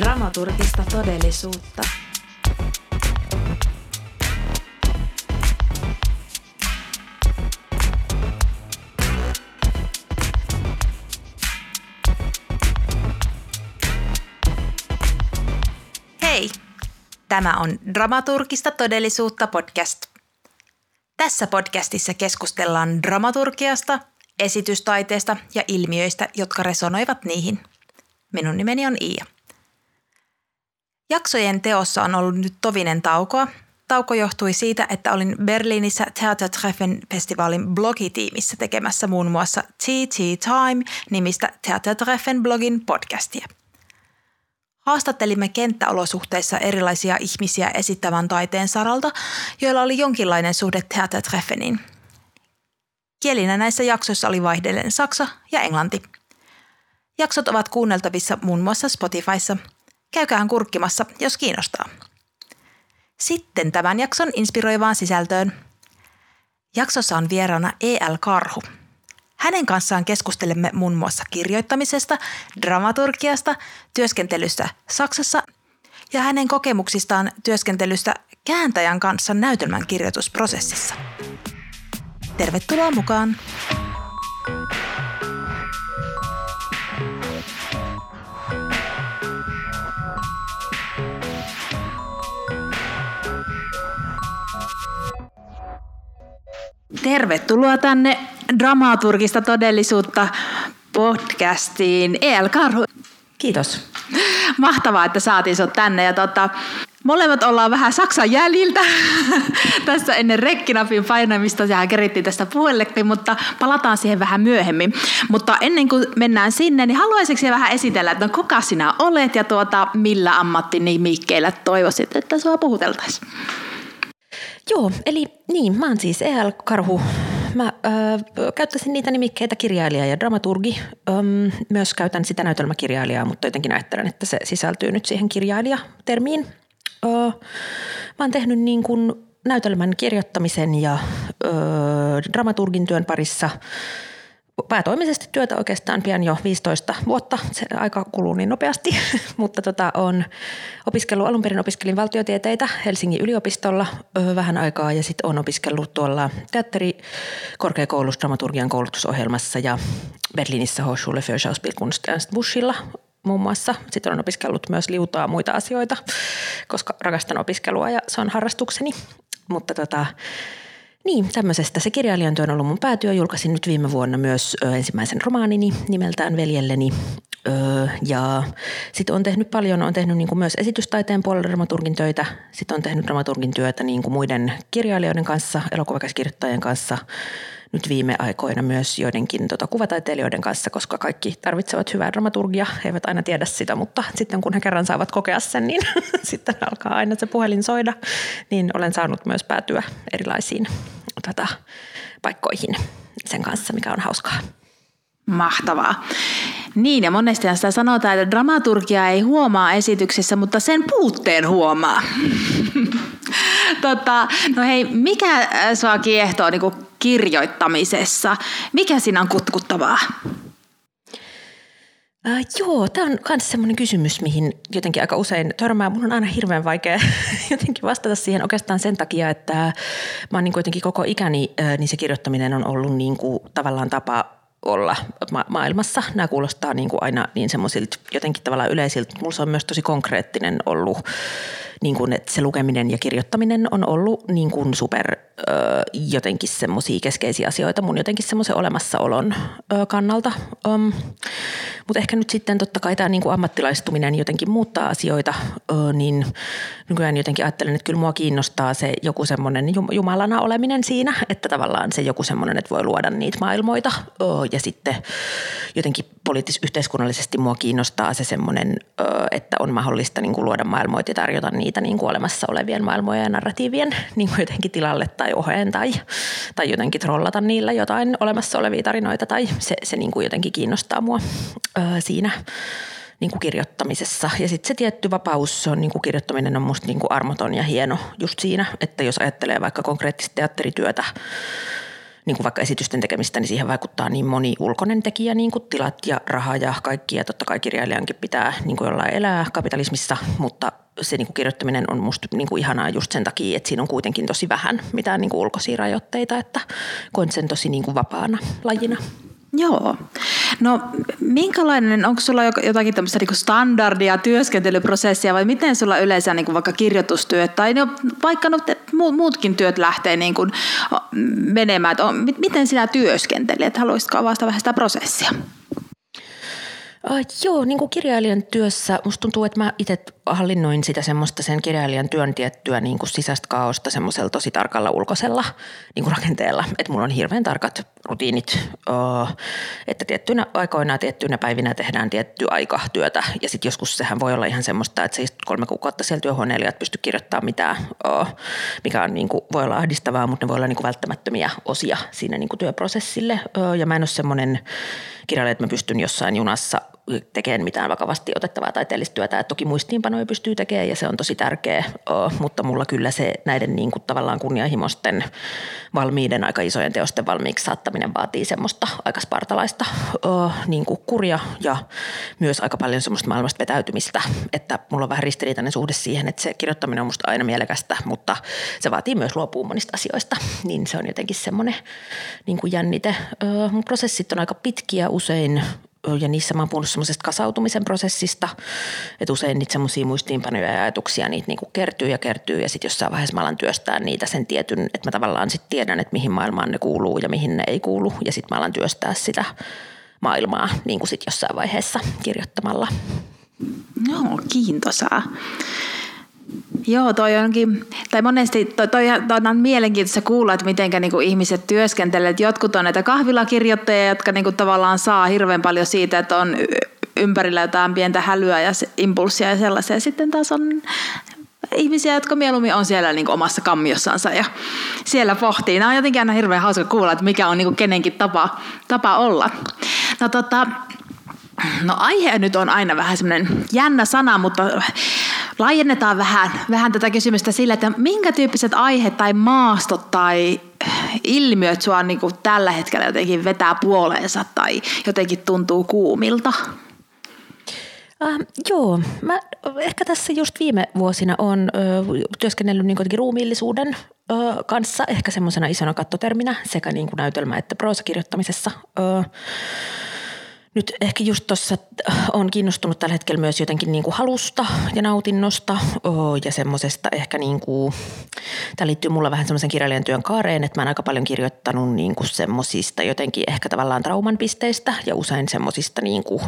Dramaturgista todellisuutta. Hei! Tämä on Dramaturgista todellisuutta podcast. Tässä podcastissa keskustellaan dramaturgiasta, esitystaiteesta ja ilmiöistä, jotka resonoivat niihin. Minun nimeni on Iia. Jaksojen teossa on ollut nyt tovinen taukoa. Tauko johtui siitä, että olin Berliinissä Theatertreffen festivaalin blogitiimissä tekemässä muun muassa TT Time nimistä Theatertreffen blogin podcastia. Haastattelimme kenttäolosuhteissa erilaisia ihmisiä esittävän taiteen saralta, joilla oli jonkinlainen suhde Theatertreffeniin. Kielinä näissä jaksoissa oli vaihdellen saksa ja englanti. Jaksot ovat kuunneltavissa muun muassa Spotifyssa – Käykää kurkkimassa, jos kiinnostaa. Sitten tämän jakson inspiroivaan sisältöön. Jaksossa on vieraana E.L. Karhu. Hänen kanssaan keskustelemme muun muassa kirjoittamisesta, dramaturgiasta, työskentelystä Saksassa ja hänen kokemuksistaan työskentelystä kääntäjän kanssa näytelmän kirjoitusprosessissa. Tervetuloa mukaan! Tervetuloa tänne Dramaturgista todellisuutta podcastiin. E.L. Karhu. Kiitos. Mahtavaa, että saatiin sinut tänne. Ja tota, molemmat ollaan vähän Saksan jäljiltä tässä ennen rekkinapin painamista. Sehän kerittiin tästä puhellekin, mutta palataan siihen vähän myöhemmin. Mutta ennen kuin mennään sinne, niin haluaisitko vähän esitellä, että no, kuka sinä olet ja tuota, millä ammattinimikkeillä toivoisit, että sinua puhuteltaisiin? Joo, eli niin, mä oon siis EL Karhu. Mä ö, käyttäisin niitä nimikkeitä kirjailija ja dramaturgi. Öm, myös käytän sitä näytelmäkirjailijaa, mutta jotenkin ajattelen, että se sisältyy nyt siihen kirjailijatermiin. Ö, mä oon tehnyt niin kuin näytelmän kirjoittamisen ja ö, dramaturgin työn parissa – päätoimisesti työtä oikeastaan pian jo 15 vuotta. Se aika kuluu niin nopeasti, mutta tota, on opiskellut, alun perin opiskelin valtiotieteitä Helsingin yliopistolla vähän aikaa ja sitten on opiskellut tuolla teatterikorkeakoulussa dramaturgian koulutusohjelmassa ja Berliinissä Hochschule für Schauspielkunst Ernst Buschilla muun muassa. Sitten olen opiskellut myös liutaa muita asioita, koska rakastan opiskelua ja se on harrastukseni. Mutta tota, niin, tämmöisestä se kirjailijan työ on ollut mun päätyö. Julkaisin nyt viime vuonna myös ensimmäisen romaanini nimeltään Veljelleni. Öö, ja sitten on tehnyt paljon, on tehnyt niin kuin myös esitystaiteen puolella dramaturgin töitä. Sitten on tehnyt dramaturgin työtä niin kuin muiden kirjailijoiden kanssa, elokuvakäsikirjoittajien kanssa – nyt viime aikoina myös joidenkin tota, kuvataiteilijoiden kanssa, koska kaikki tarvitsevat hyvää dramaturgia. He eivät aina tiedä sitä, mutta sitten kun he kerran saavat kokea sen, niin sitten alkaa aina se puhelin soida. Niin olen saanut myös päätyä erilaisiin tota, paikkoihin sen kanssa, mikä on hauskaa. Mahtavaa. Niin, ja monesti sitä sanotaan, että dramaturgia ei huomaa esityksessä, mutta sen puutteen huomaa. tota, no hei, mikä äh, sua kiehtoo niin kirjoittamisessa? Mikä siinä on kutkuttavaa? Äh, joo, tämä on myös sellainen kysymys, mihin jotenkin aika usein törmää. Mun on aina hirveän vaikea jotenkin vastata siihen oikeastaan sen takia, että mä oon niin kuitenkin koko ikäni, äh, niin se kirjoittaminen on ollut niin kuin tavallaan tapa olla ma- maailmassa. Nämä kuulostaa niin kuin aina niin semmoisilta jotenkin tavallaan yleisiltä. Mulla on myös tosi konkreettinen ollut niin kuin, että se lukeminen ja kirjoittaminen on ollut niin kuin super ö, jotenkin semmoisia keskeisiä asioita mun jotenkin semmoisen olemassaolon ö, kannalta. Um, Mutta ehkä nyt sitten totta kai tämä niin kuin ammattilaistuminen jotenkin muuttaa asioita, ö, niin nykyään jotenkin ajattelen, että kyllä mua kiinnostaa se joku semmoinen jumalana oleminen siinä, että tavallaan se joku semmoinen, että voi luoda niitä maailmoita ö, ja sitten jotenkin poliittis-yhteiskunnallisesti mua kiinnostaa se semmoinen, että on mahdollista niin kuin luoda maailmoita ja tarjota niitä niin kuin olemassa olevien maailmojen ja narratiivien niin kuin jotenkin tilalle tai tai, tai jotenkin trollata niillä jotain olemassa olevia tarinoita tai se, se niin kuin jotenkin kiinnostaa mua siinä niin kuin kirjoittamisessa. Ja sitten se tietty vapaus, se on, niin kuin kirjoittaminen on musta niin kuin armoton ja hieno just siinä, että jos ajattelee vaikka konkreettista teatterityötä, niin kuin vaikka esitysten tekemistä, niin siihen vaikuttaa niin moni ulkoinen tekijä, niin kuin tilat ja raha ja kaikki. Ja totta kai kirjailijankin pitää niin kuin jollain elää kapitalismissa, mutta se niin kuin kirjoittaminen on musta niin kuin ihanaa just sen takia, että siinä on kuitenkin tosi vähän mitään niin kuin ulkoisia rajoitteita, että koen sen tosi niin kuin vapaana lajina. Joo. No minkälainen, onko sulla jotakin tämmöistä niin standardia työskentelyprosessia vai miten sulla yleensä niin kuin vaikka kirjoitustyöt tai no, vaikka no, muutkin työt lähtee kuin menemään, että on, miten sinä työskentelet? Haluaisitko avata vähän sitä prosessia? Uh, joo, niin kuin kirjailijan työssä musta tuntuu, että mä itse hallinnoin sitä semmoista sen kirjailijan työn tiettyä niin kuin sisäistä kaosta semmoisella tosi tarkalla ulkoisella niin kuin rakenteella. Että mulla on hirveän tarkat rutiinit, uh, että tiettyinä aikoina tiettyinä päivinä tehdään tietty aika työtä. Ja sitten joskus sehän voi olla ihan semmoista, että se kolme kuukautta siellä työhuoneella et pysty kirjoittamaan mitään, uh, mikä on, niin kuin, voi olla ahdistavaa, mutta ne voi olla niin kuin välttämättömiä osia siinä niin kuin työprosessille. Uh, ja mä en ole semmoinen kirjailija, että mä pystyn jossain junassa tekemään mitään vakavasti otettavaa taiteellista työtä. Et toki muistiinpanoja pystyy tekemään ja se on tosi tärkeä, mutta mulla kyllä se näiden niin kuin tavallaan kunnianhimoisten valmiiden aika isojen teosten valmiiksi saattaminen vaatii semmoista aika spartalaista niin kuin kuria ja myös aika paljon semmoista maailmasta vetäytymistä, että mulla on vähän ristiriitainen suhde siihen, että se kirjoittaminen on musta aina mielekästä, mutta se vaatii myös luopua monista asioista, niin se on jotenkin semmoinen niin kuin jännite. Mun prosessit on aika pitkiä usein ja niissä mä oon puhunut semmoisesta kasautumisen prosessista, että usein niitä semmoisia muistiinpanoja ja ajatuksia, niitä niinku kertyy ja kertyy ja sitten jossain vaiheessa mä alan työstää niitä sen tietyn, että mä tavallaan sitten tiedän, että mihin maailmaan ne kuuluu ja mihin ne ei kuulu ja sitten mä alan työstää sitä maailmaa niin kuin sitten jossain vaiheessa kirjoittamalla. Joo, kiintosaa. Joo, toi onkin, tai monesti toi, toi, toi on mielenkiintoista kuulla, että miten niinku ihmiset työskentelevät. Jotkut on näitä kahvilakirjoittajia, jotka niinku tavallaan saa hirveän paljon siitä, että on ympärillä jotain pientä hälyä ja impulssia ja sellaisia. Sitten taas on ihmisiä, jotka mieluummin on siellä niin omassa kammiossansa ja siellä pohtii. Nämä on jotenkin aina hirveän hauska kuulla, että mikä on niin kenenkin tapa, tapa olla. No, tota, no aihe nyt on aina vähän semmoinen jännä sana, mutta laajennetaan vähän, vähän tätä kysymystä sillä, että minkä tyyppiset aiheet tai maastot tai ilmiöt sua niin kuin tällä hetkellä jotenkin vetää puoleensa tai jotenkin tuntuu kuumilta? Uh, joo, mä ehkä tässä just viime vuosina on ö, työskennellyt niin ruumiillisuuden ö, kanssa ehkä semmoisena isona kattoterminä sekä niin kuin näytelmä- että proosakirjoittamisessa. Ö, nyt ehkä just tuossa äh, on kiinnostunut tällä hetkellä myös jotenkin niin kuin halusta ja nautinnosta oh, ja semmoisesta ehkä niin kuin, tämä liittyy mulla vähän semmoisen kirjailijan työn kaareen, että mä oon aika paljon kirjoittanut niin kuin semmoisista jotenkin ehkä tavallaan trauman pisteistä ja usein semmoisista niin kuin,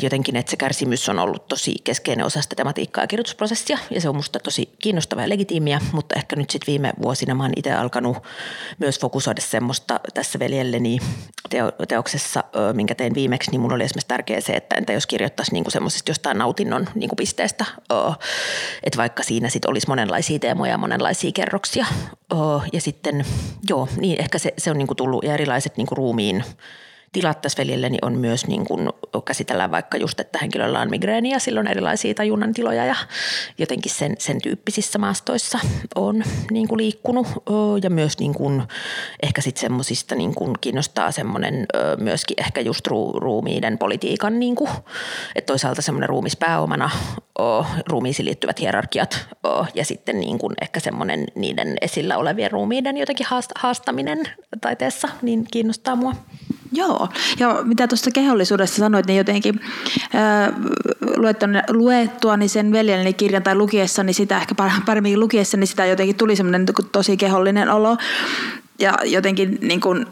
jotenkin, että se kärsimys on ollut tosi keskeinen osa sitä tematiikkaa ja kirjoitusprosessia ja se on musta tosi kiinnostavaa ja legitiimiä, mutta ehkä nyt sitten viime vuosina mä oon itse alkanut myös fokusoida semmoista tässä veljelleni teo, teoksessa, minkä tein viimeksi, niin mulla oli esimerkiksi tärkeää se, että entä jos kirjoittaisi niinku semmoisesta jostain nautinnon niinku pisteestä, että vaikka siinä sitten olisi monenlaisia teemoja ja monenlaisia kerroksia ja sitten joo, niin ehkä se, se on niinku tullut ja erilaiset niinku ruumiin tilat tässä veljelleni on myös niin kuin käsitellään vaikka just, että henkilöllä on migreeni ja silloin erilaisia tajunnan tiloja ja jotenkin sen, sen tyyppisissä maastoissa on niin kuin liikkunut ja myös niin kuin ehkä sitten semmoisista niin kiinnostaa semmoinen myöskin ehkä just ru, ruumiiden politiikan, niin kuin, että toisaalta semmoinen ruumispääomana, ruumiisiin liittyvät hierarkiat ja sitten niin kuin ehkä semmoinen niiden esillä olevien ruumiiden jotenkin haastaminen taiteessa, niin kiinnostaa mua. Joo, ja mitä tuosta kehollisuudesta sanoit, niin jotenkin ää, luettuani sen veljeni kirjan tai lukiessani sitä, ehkä paremmin lukiessani sitä jotenkin tuli semmoinen tosi kehollinen olo. Ja jotenkin niin kuin,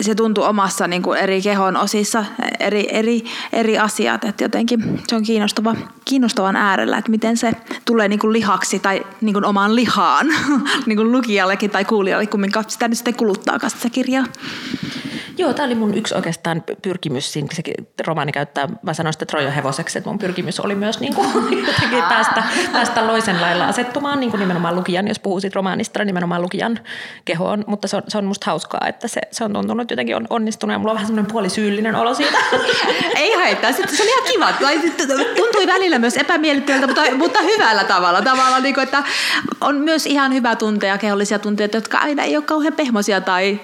se tuntui omassa niin kuin eri kehon osissa eri, eri, eri asiat. Että jotenkin se on kiinnostava, kiinnostavan äärellä, että miten se tulee niin kuin lihaksi tai niin kuin omaan lihaan niin kuin lukijallekin tai kuulijalle, kumminkaan sitä nyt sitten kuluttaa sitä kirjaa. Joo, tämä oli mun yksi oikeastaan pyrkimys. Siinä se romaani käyttää, mä sanoin sitä Trojan hevoseksi, että mun pyrkimys oli myös niin kuin, jotenkin päästä, päästä loisen lailla asettumaan niin kuin nimenomaan lukijan, jos puhuu siitä romaanista, niin nimenomaan lukijan kehoon. Mutta se on, se on musta hauskaa, että se, se on tuntunut jotenkin on onnistunut ja mulla on vähän semmoinen puolisyyllinen olo siitä. Ei haittaa, sitten se oli ihan kiva. Tuntui välillä myös epämiellyttävältä, mutta, mutta hyvällä tavalla. tavalla niin kuin, että on myös ihan hyvä tunteja, kehollisia tunteita, jotka aina ei ole kauhean pehmoisia tai,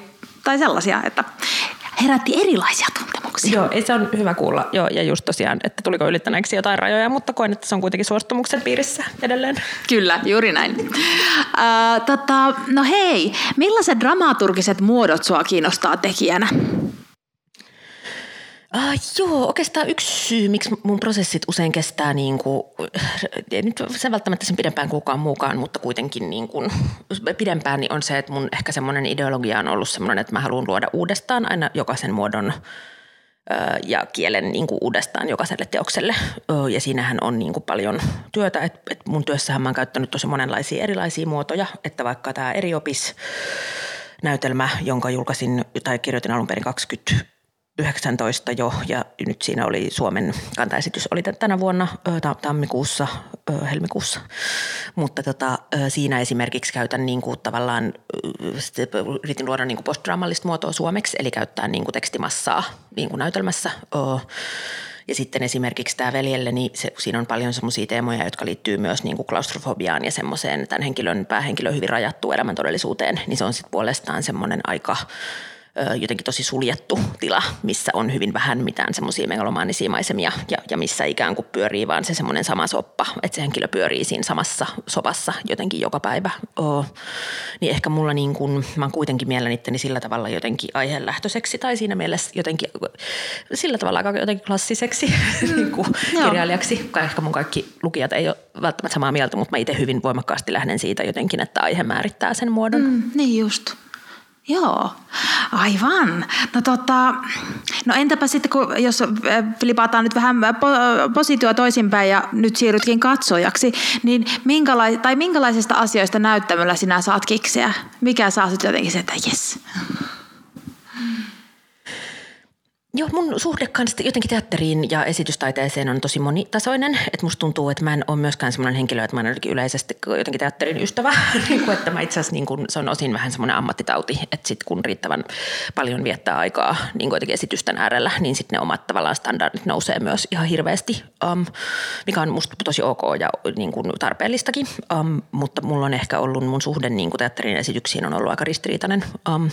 tai sellaisia, että herätti erilaisia tuntemuksia. Joo, ei se on hyvä kuulla. Joo, ja just tosiaan, että tuliko ylittäneeksi jotain rajoja, mutta koen, että se on kuitenkin suostumuksen piirissä edelleen. Kyllä, juuri näin. Uh, tota, no hei, millaiset dramaturgiset muodot sua kiinnostaa tekijänä? Uh, joo, oikeastaan yksi syy, miksi mun prosessit usein kestää, niin kuin, ei nyt sen välttämättä sen pidempään kukaan muukaan, mutta kuitenkin niin kuin, pidempään, niin on se, että mun ehkä semmoinen ideologia on ollut semmoinen, että mä haluan luoda uudestaan aina jokaisen muodon ja kielen niin kuin uudestaan jokaiselle teokselle. Ja siinähän on niin kuin paljon työtä, että et mun työssähän mä oon käyttänyt tosi monenlaisia erilaisia muotoja, että vaikka tämä eri opis näytelmä, jonka julkaisin tai kirjoitin alun perin 20 19 jo ja nyt siinä oli Suomen kantaesitys oli tänä vuonna tammikuussa, helmikuussa. Mutta tota, siinä esimerkiksi käytän niin kuin tavallaan, yritin luoda niin kuin postdraamallista muotoa suomeksi, eli käyttää niin kuin tekstimassaa niin kuin näytelmässä. Ja sitten esimerkiksi tämä veljelle, niin se, siinä on paljon semmoisia teemoja, jotka liittyy myös niin kuin klaustrofobiaan ja semmoiseen tämän henkilön, päähenkilön hyvin rajattuun elämäntodellisuuteen. Niin se on sitten puolestaan semmoinen aika – jotenkin tosi suljettu tila, missä on hyvin vähän mitään semmoisia megalomaanisia maisemia ja, ja missä ikään kuin pyörii vaan se semmoinen sama soppa, että se henkilö pyörii siinä samassa sopassa jotenkin joka päivä. Oh. Niin ehkä mulla niin kuin, mä oon kuitenkin mielenitteni sillä tavalla jotenkin aiheenlähtöiseksi tai siinä mielessä jotenkin sillä tavalla aika jotenkin klassiseksi niin kuin kirjailijaksi. Ehkä mun kaikki lukijat ei ole välttämättä samaa mieltä, mutta mä itse hyvin voimakkaasti lähden siitä jotenkin, että aihe määrittää sen muodon. Mm, niin just. Joo, aivan. No, tota, no entäpä sitten, kun, jos flipataan nyt vähän positioa toisinpäin ja nyt siirrytkin katsojaksi, niin minkälai, tai minkälaisista asioista näyttämöllä sinä saat kikseä? Mikä saa sitten jotenkin se, että jes? Joo, mun suhde kanssa jotenkin teatteriin ja esitystaiteeseen on tosi monitasoinen. Että musta tuntuu, että mä en ole myöskään semmoinen henkilö, että mä olen yleisesti jotenkin teatterin ystävä. niin että mä itse asiassa niin kuin, se on osin vähän semmoinen ammattitauti, että sit kun riittävän paljon viettää aikaa niin jotenkin esitysten äärellä, niin sitten ne omat tavallaan standardit nousee myös ihan hirveästi, um, mikä on musta tosi ok ja niin kuin tarpeellistakin. Um, mutta mulla on ehkä ollut mun suhde niin kuin teatterin esityksiin on ollut aika ristiriitainen. Um,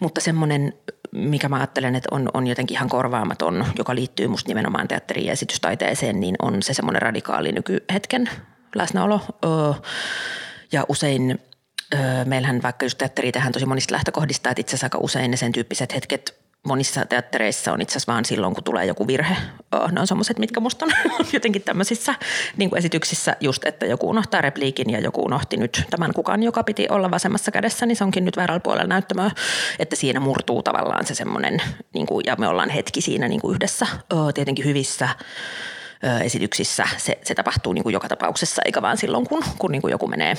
mutta semmoinen mikä mä ajattelen, että on, on jotenkin ihan korvaamaton, joka liittyy musta nimenomaan teatteriin ja esitystaiteeseen, niin on se semmoinen radikaali nykyhetken läsnäolo. Ja usein meillähän vaikka just teatteri tehdään tosi monista lähtökohdista, että itse asiassa aika usein ne sen tyyppiset hetket monissa teattereissa on itse asiassa vaan silloin, kun tulee joku virhe. Ne on semmoiset, mitkä musta on jotenkin tämmöisissä niin kuin esityksissä just, että joku unohtaa repliikin ja joku unohti nyt tämän kukan, joka piti olla vasemmassa kädessä, niin se onkin nyt väärällä puolella näyttämöä, että siinä murtuu tavallaan se semmoinen, niin kuin, ja me ollaan hetki siinä niin kuin yhdessä, tietenkin hyvissä esityksissä se, se tapahtuu niin kuin joka tapauksessa, eikä vaan silloin, kun, kun niin kuin joku menee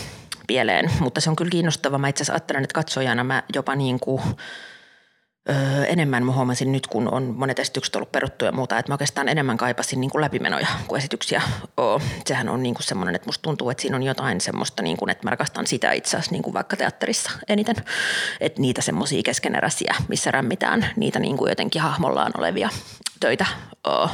pieleen. Mutta se on kyllä kiinnostavaa. Mä itse asiassa ajattelen, että katsojana mä jopa niin kuin – öö, enemmän mä huomasin nyt, kun on monet esitykset ollut peruttu ja muuta, että mä oikeastaan enemmän kaipasin niin kuin läpimenoja kuin esityksiä. Oo. Sehän on niin kuin semmoinen, että musta tuntuu, että siinä on jotain semmoista, niin kuin, että mä rakastan sitä itse asiassa niin kuin vaikka teatterissa eniten. Että niitä semmoisia keskeneräisiä, missä rämmitään niitä niin kuin jotenkin hahmollaan olevia töitä, oo.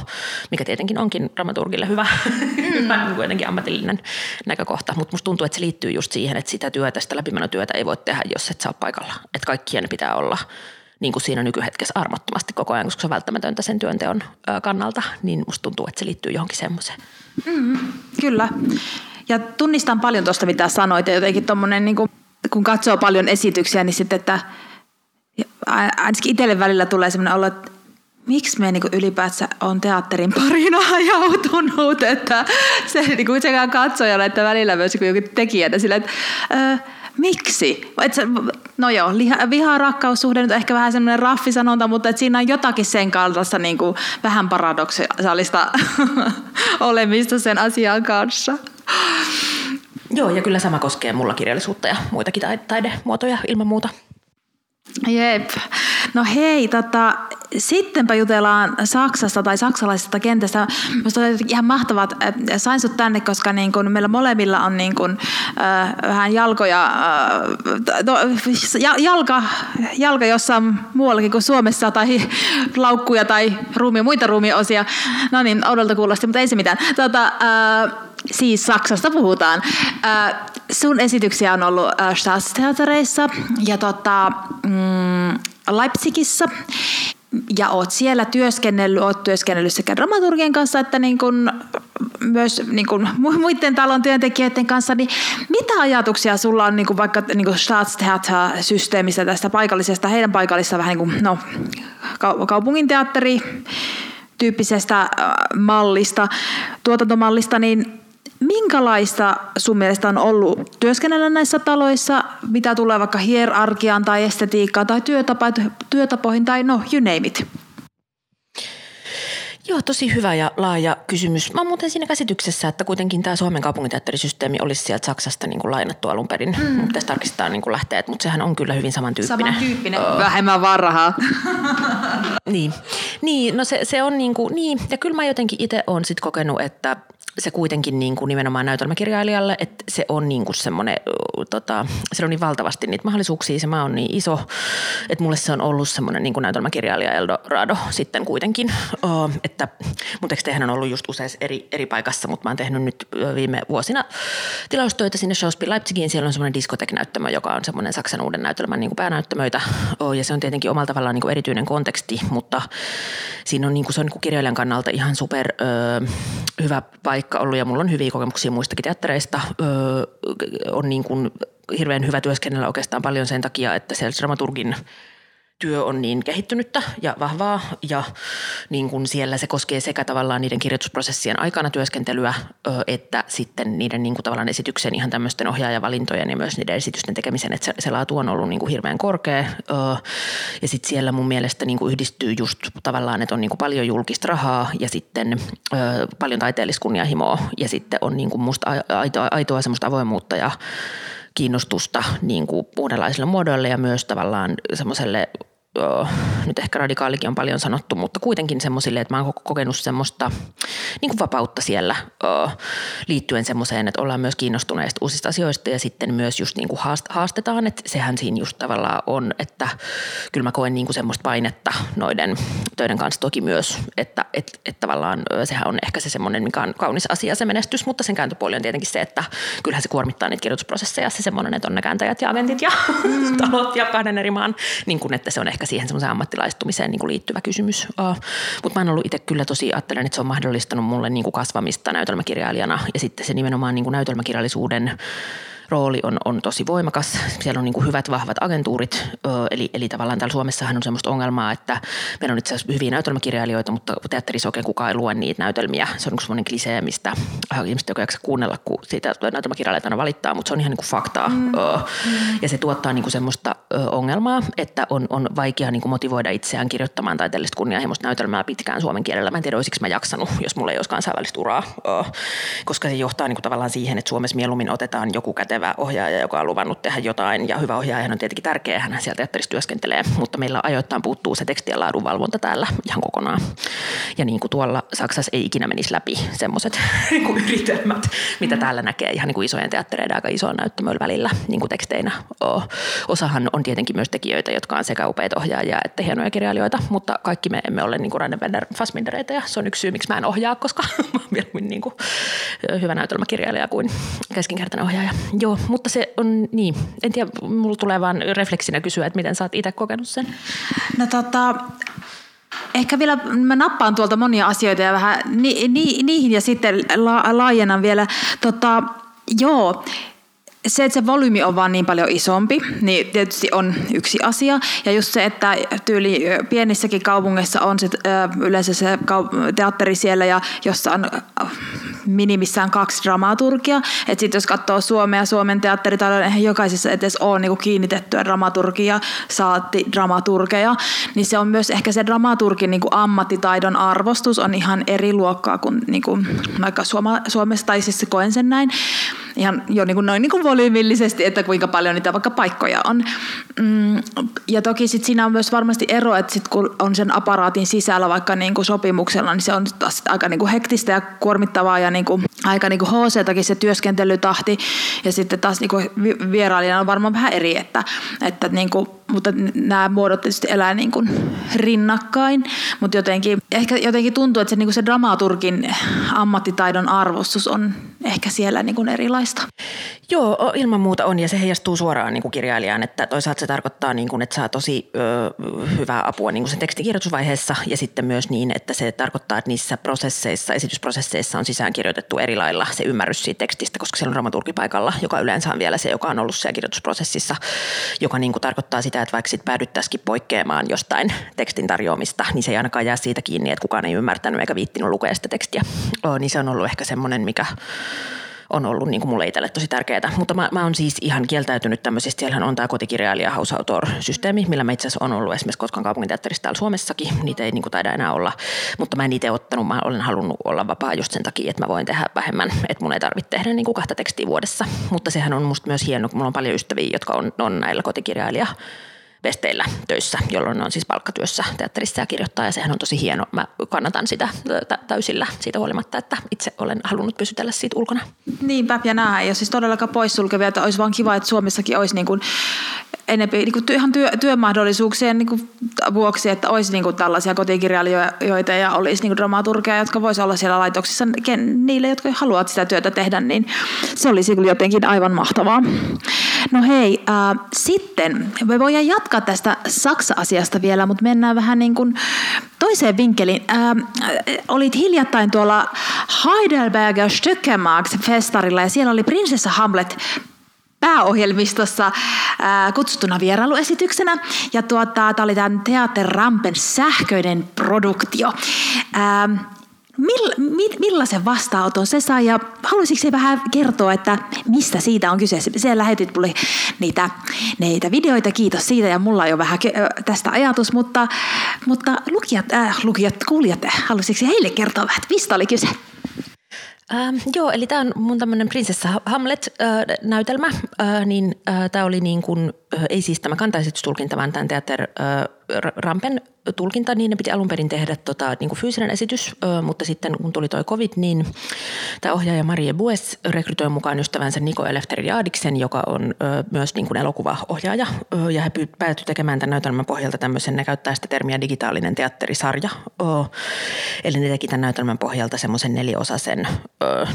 mikä tietenkin onkin dramaturgille hyvä, hyvä niin jotenkin ammatillinen näkökohta. Mutta musta tuntuu, että se liittyy just siihen, että sitä työtä, sitä läpimenotyötä ei voi tehdä, jos et saa paikalla. Että kaikkien pitää olla – niin kuin siinä nykyhetkessä armottomasti koko ajan, koska se on välttämätöntä sen työnteon kannalta, niin musta tuntuu, että se liittyy johonkin semmoiseen. Mm, kyllä. Ja tunnistan paljon tuosta, mitä sanoit, ja jotenkin tuommoinen, niin kun katsoo paljon esityksiä, niin sitten, että ainakin itselle välillä tulee semmoinen olo, että miksi me niin ylipäätään on teatterin parina ajautunut, että se niin sekä katsojalle että välillä myös joku tekijänä sillä, että äh, Miksi? Et no joo, viha-rakkaussuhde nyt ehkä vähän semmoinen raffisanonta, mutta et siinä on jotakin sen kaltaista niin kuin vähän paradoksaalista olemista sen asian kanssa. Joo, ja kyllä sama koskee mulla kirjallisuutta ja muitakin taidemuotoja ilman muuta. Jep. No hei, tota, sittenpä jutellaan Saksasta tai saksalaisesta kentästä. Minusta on ihan mahtavat, että sain sut tänne, koska niin kun meillä molemmilla on niin kun, äh, vähän jalkoja, äh, to, jalka, jalka jossain muuallakin kuin Suomessa tai laukkuja tai ruumi, muita ruumiosia. No niin, oudolta kuulosti, mutta ei se mitään. Tota, äh, siis Saksasta puhutaan. Äh, sun esityksiä on ollut äh, Staatsteatereissa ja tota, mm, Leipzigissä ja oot siellä työskennellyt, oot työskennellyt sekä dramaturgien kanssa että niin kun myös niin kun muiden talon työntekijöiden kanssa, niin mitä ajatuksia sulla on niin kun vaikka niin Staatstheater-systeemistä tästä paikallisesta, heidän paikallista vähän niin kuin, no, kaupungin teatteri tyyppisestä mallista, tuotantomallista, niin Minkälaista sun mielestä on ollut työskennellä näissä taloissa, mitä tulee vaikka hierarkiaan tai estetiikkaan tai työtapa- työtapoihin tai no, you name it? Joo, tosi hyvä ja laaja kysymys. Mä oon muuten siinä käsityksessä, että kuitenkin tämä Suomen kaupunginteatterisysteemi olisi sieltä Saksasta niin kuin lainattu alun perin. Mm. Tässä tarkistaa niin kuin lähteet, mutta sehän on kyllä hyvin samantyyppinen. Samantyyppinen, oh. vähemmän varhaa. niin. niin, no se, se on niin kuin, niin. Ja kyllä mä jotenkin itse olen sitten kokenut, että se kuitenkin niin kuin nimenomaan näytelmäkirjailijalle, että se on niin kuin semmoinen, tota, se on niin valtavasti niitä mahdollisuuksia, se maa on niin iso, että mulle se on ollut semmoinen niin kuin näytelmäkirjailija Eldorado sitten kuitenkin, että mun teksteihän on ollut just useissa eri, eri paikassa, mutta mä oon tehnyt nyt viime vuosina tilaustöitä sinne Schauspiel Leipzigiin, siellä on semmoinen diskotek-näyttämö, joka on semmoinen Saksan uuden näytelmän niin kuin päänäyttämöitä, ja se on tietenkin omalla tavallaan niin kuin erityinen konteksti, mutta siinä on, niin kuin, se on niin kuin kirjailijan kannalta ihan super ö, hyvä paikka paikka ollut ja mulla on hyviä kokemuksia muistakin teattereista. Öö, on niin kuin hirveän hyvä työskennellä oikeastaan paljon sen takia, että siellä dramaturgin – työ on niin kehittynyttä ja vahvaa ja niin kuin siellä se koskee sekä tavallaan niiden kirjoitusprosessien aikana työskentelyä että sitten niiden niin kuin tavallaan esityksen ihan tämmöisten ohjaajavalintojen ja myös niiden esitysten tekemisen, että se, se laatu on ollut niin kuin hirveän korkea ja sitten siellä mun mielestä niin kuin yhdistyy just tavallaan, että on niin kuin paljon julkista rahaa ja sitten paljon taiteelliskunnianhimoa ja sitten on niin kuin musta aitoa, aitoa semmoista avoimuutta ja kiinnostusta niin kuin uudenlaisille muodoille ja myös tavallaan semmoiselle nyt ehkä radikaalikin on paljon sanottu, mutta kuitenkin semmoisille, että mä oon kokenut semmoista niin kuin vapautta siellä liittyen semmoiseen, että ollaan myös kiinnostuneista uusista asioista ja sitten myös just niin kuin haastetaan, että sehän siinä just tavallaan on, että kyllä mä koen niin kuin semmoista painetta noiden töiden kanssa toki myös, että että että tavallaan sehän on ehkä se semmoinen, mikä on kaunis asia se menestys, mutta sen kääntöpuoli on tietenkin se, että kyllähän se kuormittaa niitä kirjoitusprosesseja se semmoinen, että on ne kääntäjät ja agentit ja mm. talot ja kahden eri maan, niin kuin että se on ehkä ehkä siihen semmoiseen ammattilaistumiseen niin kuin liittyvä kysymys. Uh, Mutta mä oon ollut itse kyllä tosi, ajattelen, että se on mahdollistanut mulle niin kuin kasvamista näytelmäkirjailijana ja sitten se nimenomaan niin kuin näytelmäkirjallisuuden – rooli on, on tosi voimakas. Siellä on niin kuin hyvät, vahvat agentuurit, eli, eli tavallaan täällä Suomessahan on semmoista ongelmaa, että meillä on itse asiassa hyviä näytelmäkirjailijoita, mutta teatterissa oikein kukaan ei lue niitä näytelmiä. Se on niin semmoinen klisee, mistä ihmiset ei jaksa kuunnella, kun siitä näytelmäkirjailijat aina valittaa, mutta se on ihan niin kuin faktaa. Mm. Ja se tuottaa niin kuin semmoista ongelmaa, että on, on vaikea niin kuin motivoida itseään kirjoittamaan taiteellista kunnianhimoista näytelmää pitkään suomen kielellä. Mä en tiedä, olisiko mä jaksanut, jos mulla ei olisi kansainvälistä uraa, koska se johtaa niin kuin tavallaan siihen, että Suomessa mieluummin otetaan joku kätevä pätevä ohjaaja, joka on luvannut tehdä jotain. Ja hyvä ohjaaja on tietenkin tärkeä, hän siellä teatterissa työskentelee, mutta meillä ajoittain puuttuu se tekstien laadunvalvonta täällä ihan kokonaan. Ja niin kuin tuolla Saksassa ei ikinä menisi läpi semmoiset yritelmät, mitä täällä näkee ihan niin kuin isojen teattereiden aika isoon näyttämöllä välillä niin kuin teksteinä. Osahan on tietenkin myös tekijöitä, jotka on sekä upeita ohjaajia että hienoja kirjailijoita, mutta kaikki me emme ole niin kuin ja se on yksi syy, miksi mä en ohjaa, koska mä olen niin kuin hyvä näytelmäkirjailija kuin keskinkertainen ohjaaja. Joo, Joo, mutta se on niin. En tiedä, mulla tulee vaan refleksinä kysyä, että miten sä oot itse kokenut sen. No tota, Ehkä vielä mä nappaan tuolta monia asioita ja vähän ni, ni, niihin ja sitten la, laajennan vielä. Tota, joo, se, että se volyymi on vaan niin paljon isompi, niin tietysti on yksi asia. Ja just se, että tyyli pienissäkin kaupungeissa on se, yleensä se teatteri siellä, ja jossa on minimissään kaksi dramaturgia. Että sitten jos katsoo Suomea ja Suomen teatteritaloja, eihän jokaisessa edes ole niinku kiinnitettyä dramaturgia, saatti dramaturgeja. Niin se on myös ehkä se dramaturgin niinku ammattitaidon arvostus on ihan eri luokkaa kuin niinku, vaikka Suoma, Suomessa, tai siis koen sen näin. ihan jo niin kuin noin niin kuin volyymillisesti, että kuinka paljon niitä vaikka paikkoja on. Mm, ja toki sit siinä on myös varmasti ero, että sit kun on sen aparaatin sisällä vaikka niin kuin sopimuksella, niin se on taas aika niin kuin hektistä ja kuormittavaa ja niin kuin, aika niin kuin HC-takin se työskentelytahti. Ja sitten taas niin kuin vierailijana on varmaan vähän eri, että, että niin kuin mutta nämä muodot tietysti elää niin kuin rinnakkain, mutta jotenkin, ehkä jotenkin tuntuu, että se, niin kuin se dramaturgin ammattitaidon arvostus on ehkä siellä niin kuin erilaista. Joo, ilman muuta on. Ja se heijastuu suoraan niin kuin kirjailijaan, että toisaalta se tarkoittaa, niin kuin, että saa tosi ö, hyvää apua niin kuin sen tekstikirjoitusvaiheessa. Ja sitten myös niin, että se tarkoittaa, että niissä prosesseissa, esitysprosesseissa on sisäänkirjoitettu eri lailla se ymmärrys siitä tekstistä, koska siellä on dramaturgipaikalla, joka yleensä on vielä se, joka on ollut siellä kirjoitusprosessissa, joka niin kuin tarkoittaa sitä, että vaikka sitten päädyttäisikin poikkeamaan jostain tekstin tarjoamista, niin se ei ainakaan jää siitä kiinni, että kukaan ei ymmärtänyt eikä viittinyt lukea sitä tekstiä. O, niin se on ollut ehkä semmoinen, mikä on ollut niin kuin mulle itselle tosi tärkeää. Mutta mä, mä oon siis ihan kieltäytynyt tämmöisistä. Siellähän on tämä kotikirjailija House Autor-systeemi, millä mä itse asiassa on ollut esimerkiksi Kotkan kaupunginteatterissa täällä Suomessakin. Niitä ei niin kuin taida enää olla, mutta mä en itse ottanut. Mä olen halunnut olla vapaa just sen takia, että mä voin tehdä vähemmän, että mun ei tarvitse tehdä niin kuin kahta tekstiä vuodessa. Mutta sehän on musta myös hieno, kun mulla on paljon ystäviä, jotka on, on näillä kotikirjailija vesteillä töissä, jolloin on siis palkkatyössä teatterissa ja kirjoittaa ja sehän on tosi hieno. Mä kannatan sitä täysillä siitä huolimatta, että itse olen halunnut pysytellä siitä ulkona. Niinpä ja nämä ei ole siis todellakaan poissulkevia, että olisi vaan kiva, että Suomessakin olisi niin kuin enemmän niin kuin ihan työ, työmahdollisuuksien niin kuin vuoksi, että olisi niin kuin tällaisia kotikirjailijoita ja olisi niin kuin dramaturgeja, jotka voisi olla siellä laitoksissa niille, jotka haluavat sitä työtä tehdä, niin se olisi kyllä jotenkin aivan mahtavaa. No hei, äh, sitten me voidaan jatkaa tästä Saksa-asiasta vielä, mutta mennään vähän niin kuin toiseen vinkkeliin. Äh, olit hiljattain tuolla Heidelberger Stückemarkt-festarilla ja siellä oli prinsessa Hamlet pääohjelmistossa ää, kutsutuna vierailuesityksenä. Ja tuota, tämä oli tämän Teater Rampen sähköinen produktio. Ää, Mill, mi, millaisen vastaanoton se sai ja haluaisitko vähän kertoa, että mistä siitä on kyse? Se lähetit mulle niitä, niitä videoita, kiitos siitä ja mulla on jo vähän tästä ajatus, mutta, mutta lukijat, äh, lukijat, kuulijat, haluaisitko heille kertoa vähän, että mistä oli kyse? Ähm, joo, eli tämä on mun tämmöinen Prinsessa Hamlet-näytelmä, äh, niin äh, tämä oli niin kuin, äh, ei siis tämä kantaesitystulkinta, vaan tämän teater äh, Rampen tulkinta, niin ne piti alun perin tehdä tota, niin kuin fyysinen esitys, mutta sitten kun tuli toi covid, niin tämä ohjaaja Marie Bues rekrytoi mukaan ystävänsä Niko Eleftheriadiksen, joka on myös niin kuin elokuvaohjaaja, ja he päätyi tekemään tämän näytelmän pohjalta tämmöisen, ne käyttää sitä termiä digitaalinen teatterisarja, eli ne teki tämän näytelmän pohjalta semmoisen neliosaisen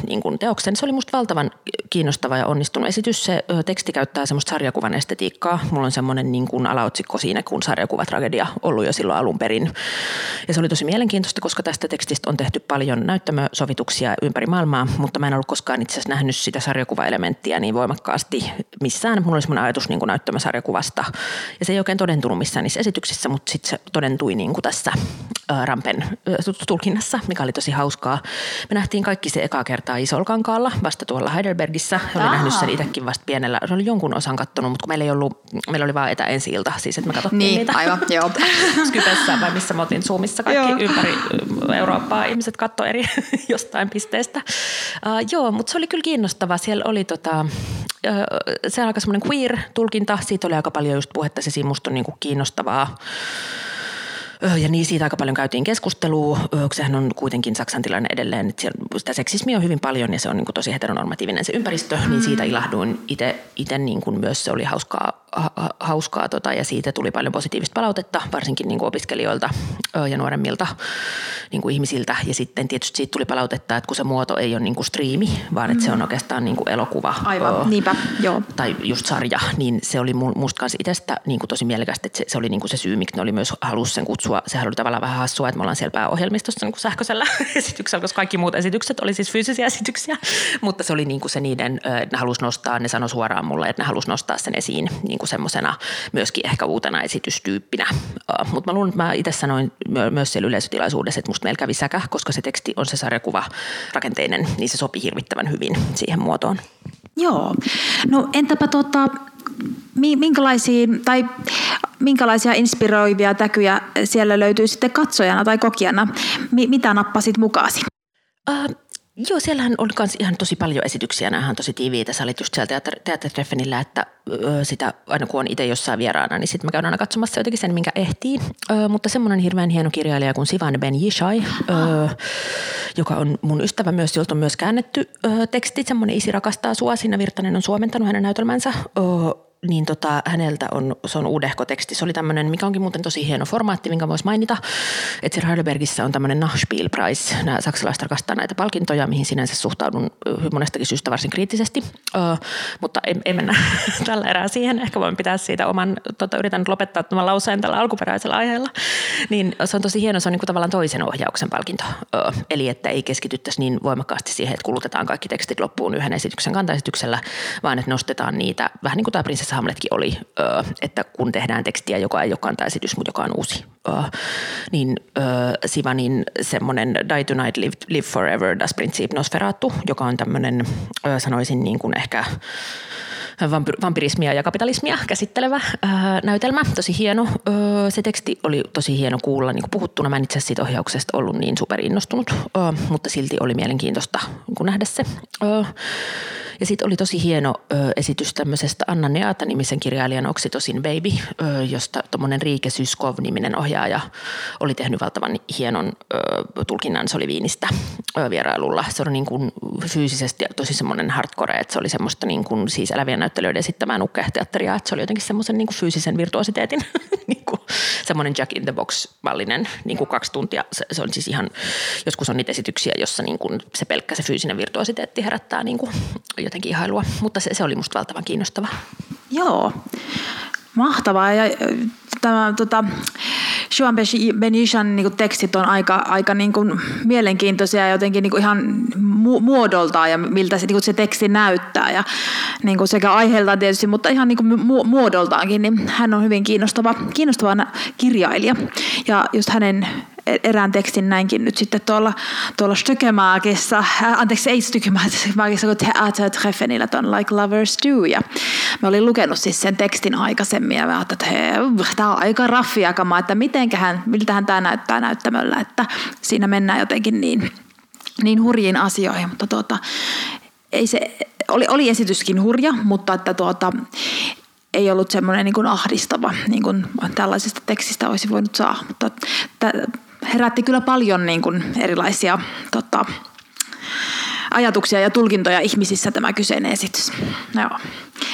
niin kuin teoksen. Se oli musta valtavan kiinnostava ja onnistunut esitys. Se teksti käyttää semmoista sarjakuvan estetiikkaa. Mulla on semmoinen niin kuin alaotsikko siinä, kun sarjakuvat tragedia ollut jo silloin alun perin. Ja se oli tosi mielenkiintoista, koska tästä tekstistä on tehty paljon näyttämösovituksia ympäri maailmaa, mutta mä en ollut koskaan itse asiassa nähnyt sitä sarjakuvaelementtiä niin voimakkaasti missään. Mulla oli semmoinen ajatus niin kuin näyttämösarjakuvasta ja se ei oikein todentunut missään niissä esityksissä, mutta sitten se todentui niin kuin tässä Rampen tulkinnassa, mikä oli tosi hauskaa. Me nähtiin kaikki se ekaa kertaa Isolkankaalla vasta tuolla Heidelbergissä. Olin nähnyt sen itsekin vasta pienellä. Se oli jonkun osan kattonut, mutta kun meillä ei ollut, meillä oli vaan etäensi-ilta, siis että me katsottiin niin, niitä. aivan, joo. Skypessä vai missä me oltiin Zoomissa kaikki joo. ympäri Eurooppaa. Ihmiset katsoi eri jostain pisteestä. Uh, joo, mutta se oli kyllä kiinnostavaa. Siellä oli tota, uh, se aika semmoinen queer-tulkinta. Siitä oli aika paljon just puhetta. Se siinä musta on niinku kiinnostavaa ja niin siitä aika paljon käytiin keskustelua. Sehän on kuitenkin Saksan tilanne edelleen, että sitä seksismiä on hyvin paljon ja se on niin kuin tosi heteronormatiivinen se ympäristö, mm. niin siitä ilahduin itse niin kuin myös se oli hauskaa, ha, hauskaa tota, ja siitä tuli paljon positiivista palautetta, varsinkin niin kuin opiskelijoilta ja nuoremmilta niin kuin ihmisiltä. Ja sitten tietysti siitä tuli palautetta, että kun se muoto ei ole niin kuin striimi, vaan että mm. se on mm. oikeastaan niin kuin elokuva. Aivan, o, niinpä, joo. Tai just sarja, niin se oli musta kanssa itsestä niin kuin tosi mielekästä, että se, se oli niin kuin se syy, miksi ne oli myös halus sen kutsua kutsua, sehän oli tavallaan vähän hassua, että me ollaan siellä pääohjelmistossa niin kuin sähköisellä esityksellä, koska kaikki muut esitykset oli siis fyysisiä esityksiä, mutta se oli niin kuin se niiden, ne halusi nostaa, ne sanoi suoraan mulle, että ne halusi nostaa sen esiin niin kuin semmoisena myöskin ehkä uutena esitystyyppinä. Mutta mä luulen, että mä itse sanoin myös siellä yleisötilaisuudessa, että musta meillä kävi säkä, koska se teksti on se sarjakuva rakenteinen, niin se sopii hirvittävän hyvin siihen muotoon. Joo. No entäpä tota, minkälaisia, tai minkälaisia inspiroivia täkyjä siellä löytyy sitten katsojana tai kokijana? Mitä nappasit mukaasi? Uh, Joo, siellähän on myös ihan tosi paljon esityksiä. Nämä on tosi tiiviitä. Sä olit just siellä teatteritreffenillä, että sitä aina kun on itse jossain vieraana, niin sitten mä käyn aina katsomassa jotenkin sen, minkä ehtii. Ö, mutta semmoinen hirveän hieno kirjailija kuin Sivan Ben Yishai, ö, joka on mun ystävä myös, jolta on myös käännetty ö, tekstit. Semmoinen Isi rakastaa sua. Siinä Virtanen on suomentanut hänen näytelmänsä. Ö, niin tota, häneltä on, se on uudehko teksti. Se oli tämmöinen, mikä onkin muuten tosi hieno formaatti, minkä voisi mainita. Siellä Heidelbergissä on tämmöinen Nachspiel Prize. Nämä saksalaiset rakastaa näitä palkintoja, mihin sinänsä suhtaudun monestakin syystä varsin kriittisesti. Ö, mutta ei, ei mennä tällä erää siihen. Ehkä voin pitää siitä oman, tota, yritän lopettaa tämän lauseen tällä alkuperäisellä aiheella. Niin se on tosi hieno, se on niin kuin tavallaan toisen ohjauksen palkinto. Ö, eli että ei keskityttäisi niin voimakkaasti siihen, että kulutetaan kaikki tekstit loppuun yhden esityksen kantaesityksellä, vaan että nostetaan niitä, vähän niin kuin tämä Prinsessa Hamletkin oli, että kun tehdään tekstiä, joka ei ole kantaesitys, mutta joka on uusi, niin Sivanin semmoinen Die Tonight, Live, Live Forever, Das Prinzip Nosferatu, joka on tämmöinen, sanoisin niin kuin ehkä vampirismia ja kapitalismia käsittelevä ää, näytelmä. Tosi hieno. Öö, se teksti oli tosi hieno kuulla niin puhuttuna. Mä en itse siitä ohjauksesta ollut niin superinnostunut, öö, mutta silti oli mielenkiintoista niin nähdä se. Öö, ja sitten oli tosi hieno ö, esitys tämmöisestä Anna Neata-nimisen kirjailijan Oksitosin Baby, josta tuommoinen Riike Syskov-niminen ohjaaja oli tehnyt valtavan hienon ö, tulkinnan Soliviinistä ö, vierailulla. Se on niin kuin fyysisesti tosi semmoinen hardcore, että se oli semmoista niin kuin siis elävien näyttelijöiden esittämään ukkehteatteria, että se oli jotenkin semmoisen niin kuin fyysisen virtuositeetin niin kuin semmoinen Jack in the Box-mallinen niin kuin kaksi tuntia. Se, se on siis ihan, joskus on niitä esityksiä, jossa niin kuin se pelkkä se fyysinen virtuositeetti herättää niin kuin jotenkin ihailua, mutta se, se oli musta valtavan kiinnostava. Joo, mahtavaa. Ja tämä tota, Juan Benishan niin tekstit on aika, aika niin kuin mielenkiintoisia ja jotenkin niin kuin ihan muodoltaan ja miltä se, niin kuin se teksti näyttää ja niin kuin sekä aiheeltaan tietysti, mutta ihan niin kuin muodoltaankin, niin hän on hyvin kiinnostava, kiinnostava kirjailija. Ja just hänen erään tekstin näinkin nyt sitten tuolla, tuolla Stökemäkissa, äh, anteeksi ei Stökemäkissa, kun Theatertreffenillä tuon Like Lovers Do. Ja mä olin lukenut siis sen tekstin aikaisemmin ja mä ajattelin, että hei, tämä on aika raffia kamaa, että mitenköhän, miltähän tämä näyttää näyttämöllä, että siinä mennään jotenkin niin, niin hurjiin asioihin, mutta tuota, ei se, oli, oli esityskin hurja, mutta että tuota, ei ollut semmoinen niin ahdistava, niin kuin tällaisesta tekstistä olisi voinut saa. Mutta herätti kyllä paljon niin kuin erilaisia tota, ajatuksia ja tulkintoja ihmisissä tämä kyseinen esitys. Joo.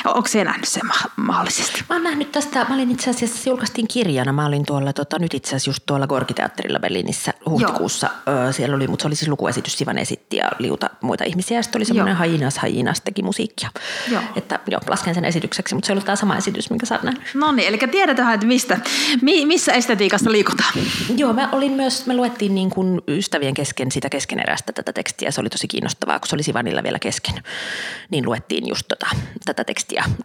Onko se nähnyt sen mahdollisesti? Mä oon nähnyt tästä, mä olin itse asiassa, julkaistiin kirjana, mä olin tuolla, tota, nyt itse asiassa just tuolla Gorkiteatterilla Berliinissä huhtikuussa. Joo. Siellä oli, mutta se oli siis lukuesitys, Sivan esitti ja liuta muita ihmisiä. Ja sitten oli semmoinen Hainas Hainas teki musiikkia. Joo. Että joo, lasken sen esitykseksi, mutta se oli tämä sama esitys, minkä sä oot nähnyt. No niin, eli tiedetään, että mistä, mi, missä estetiikassa liikutaan. Joo, mä olin myös, me luettiin niin kuin ystävien kesken sitä keskeneräistä tätä tekstiä. Se oli tosi kiinnostavaa, kun se oli Sivanilla vielä kesken. Niin luettiin just tota, tätä tekstiä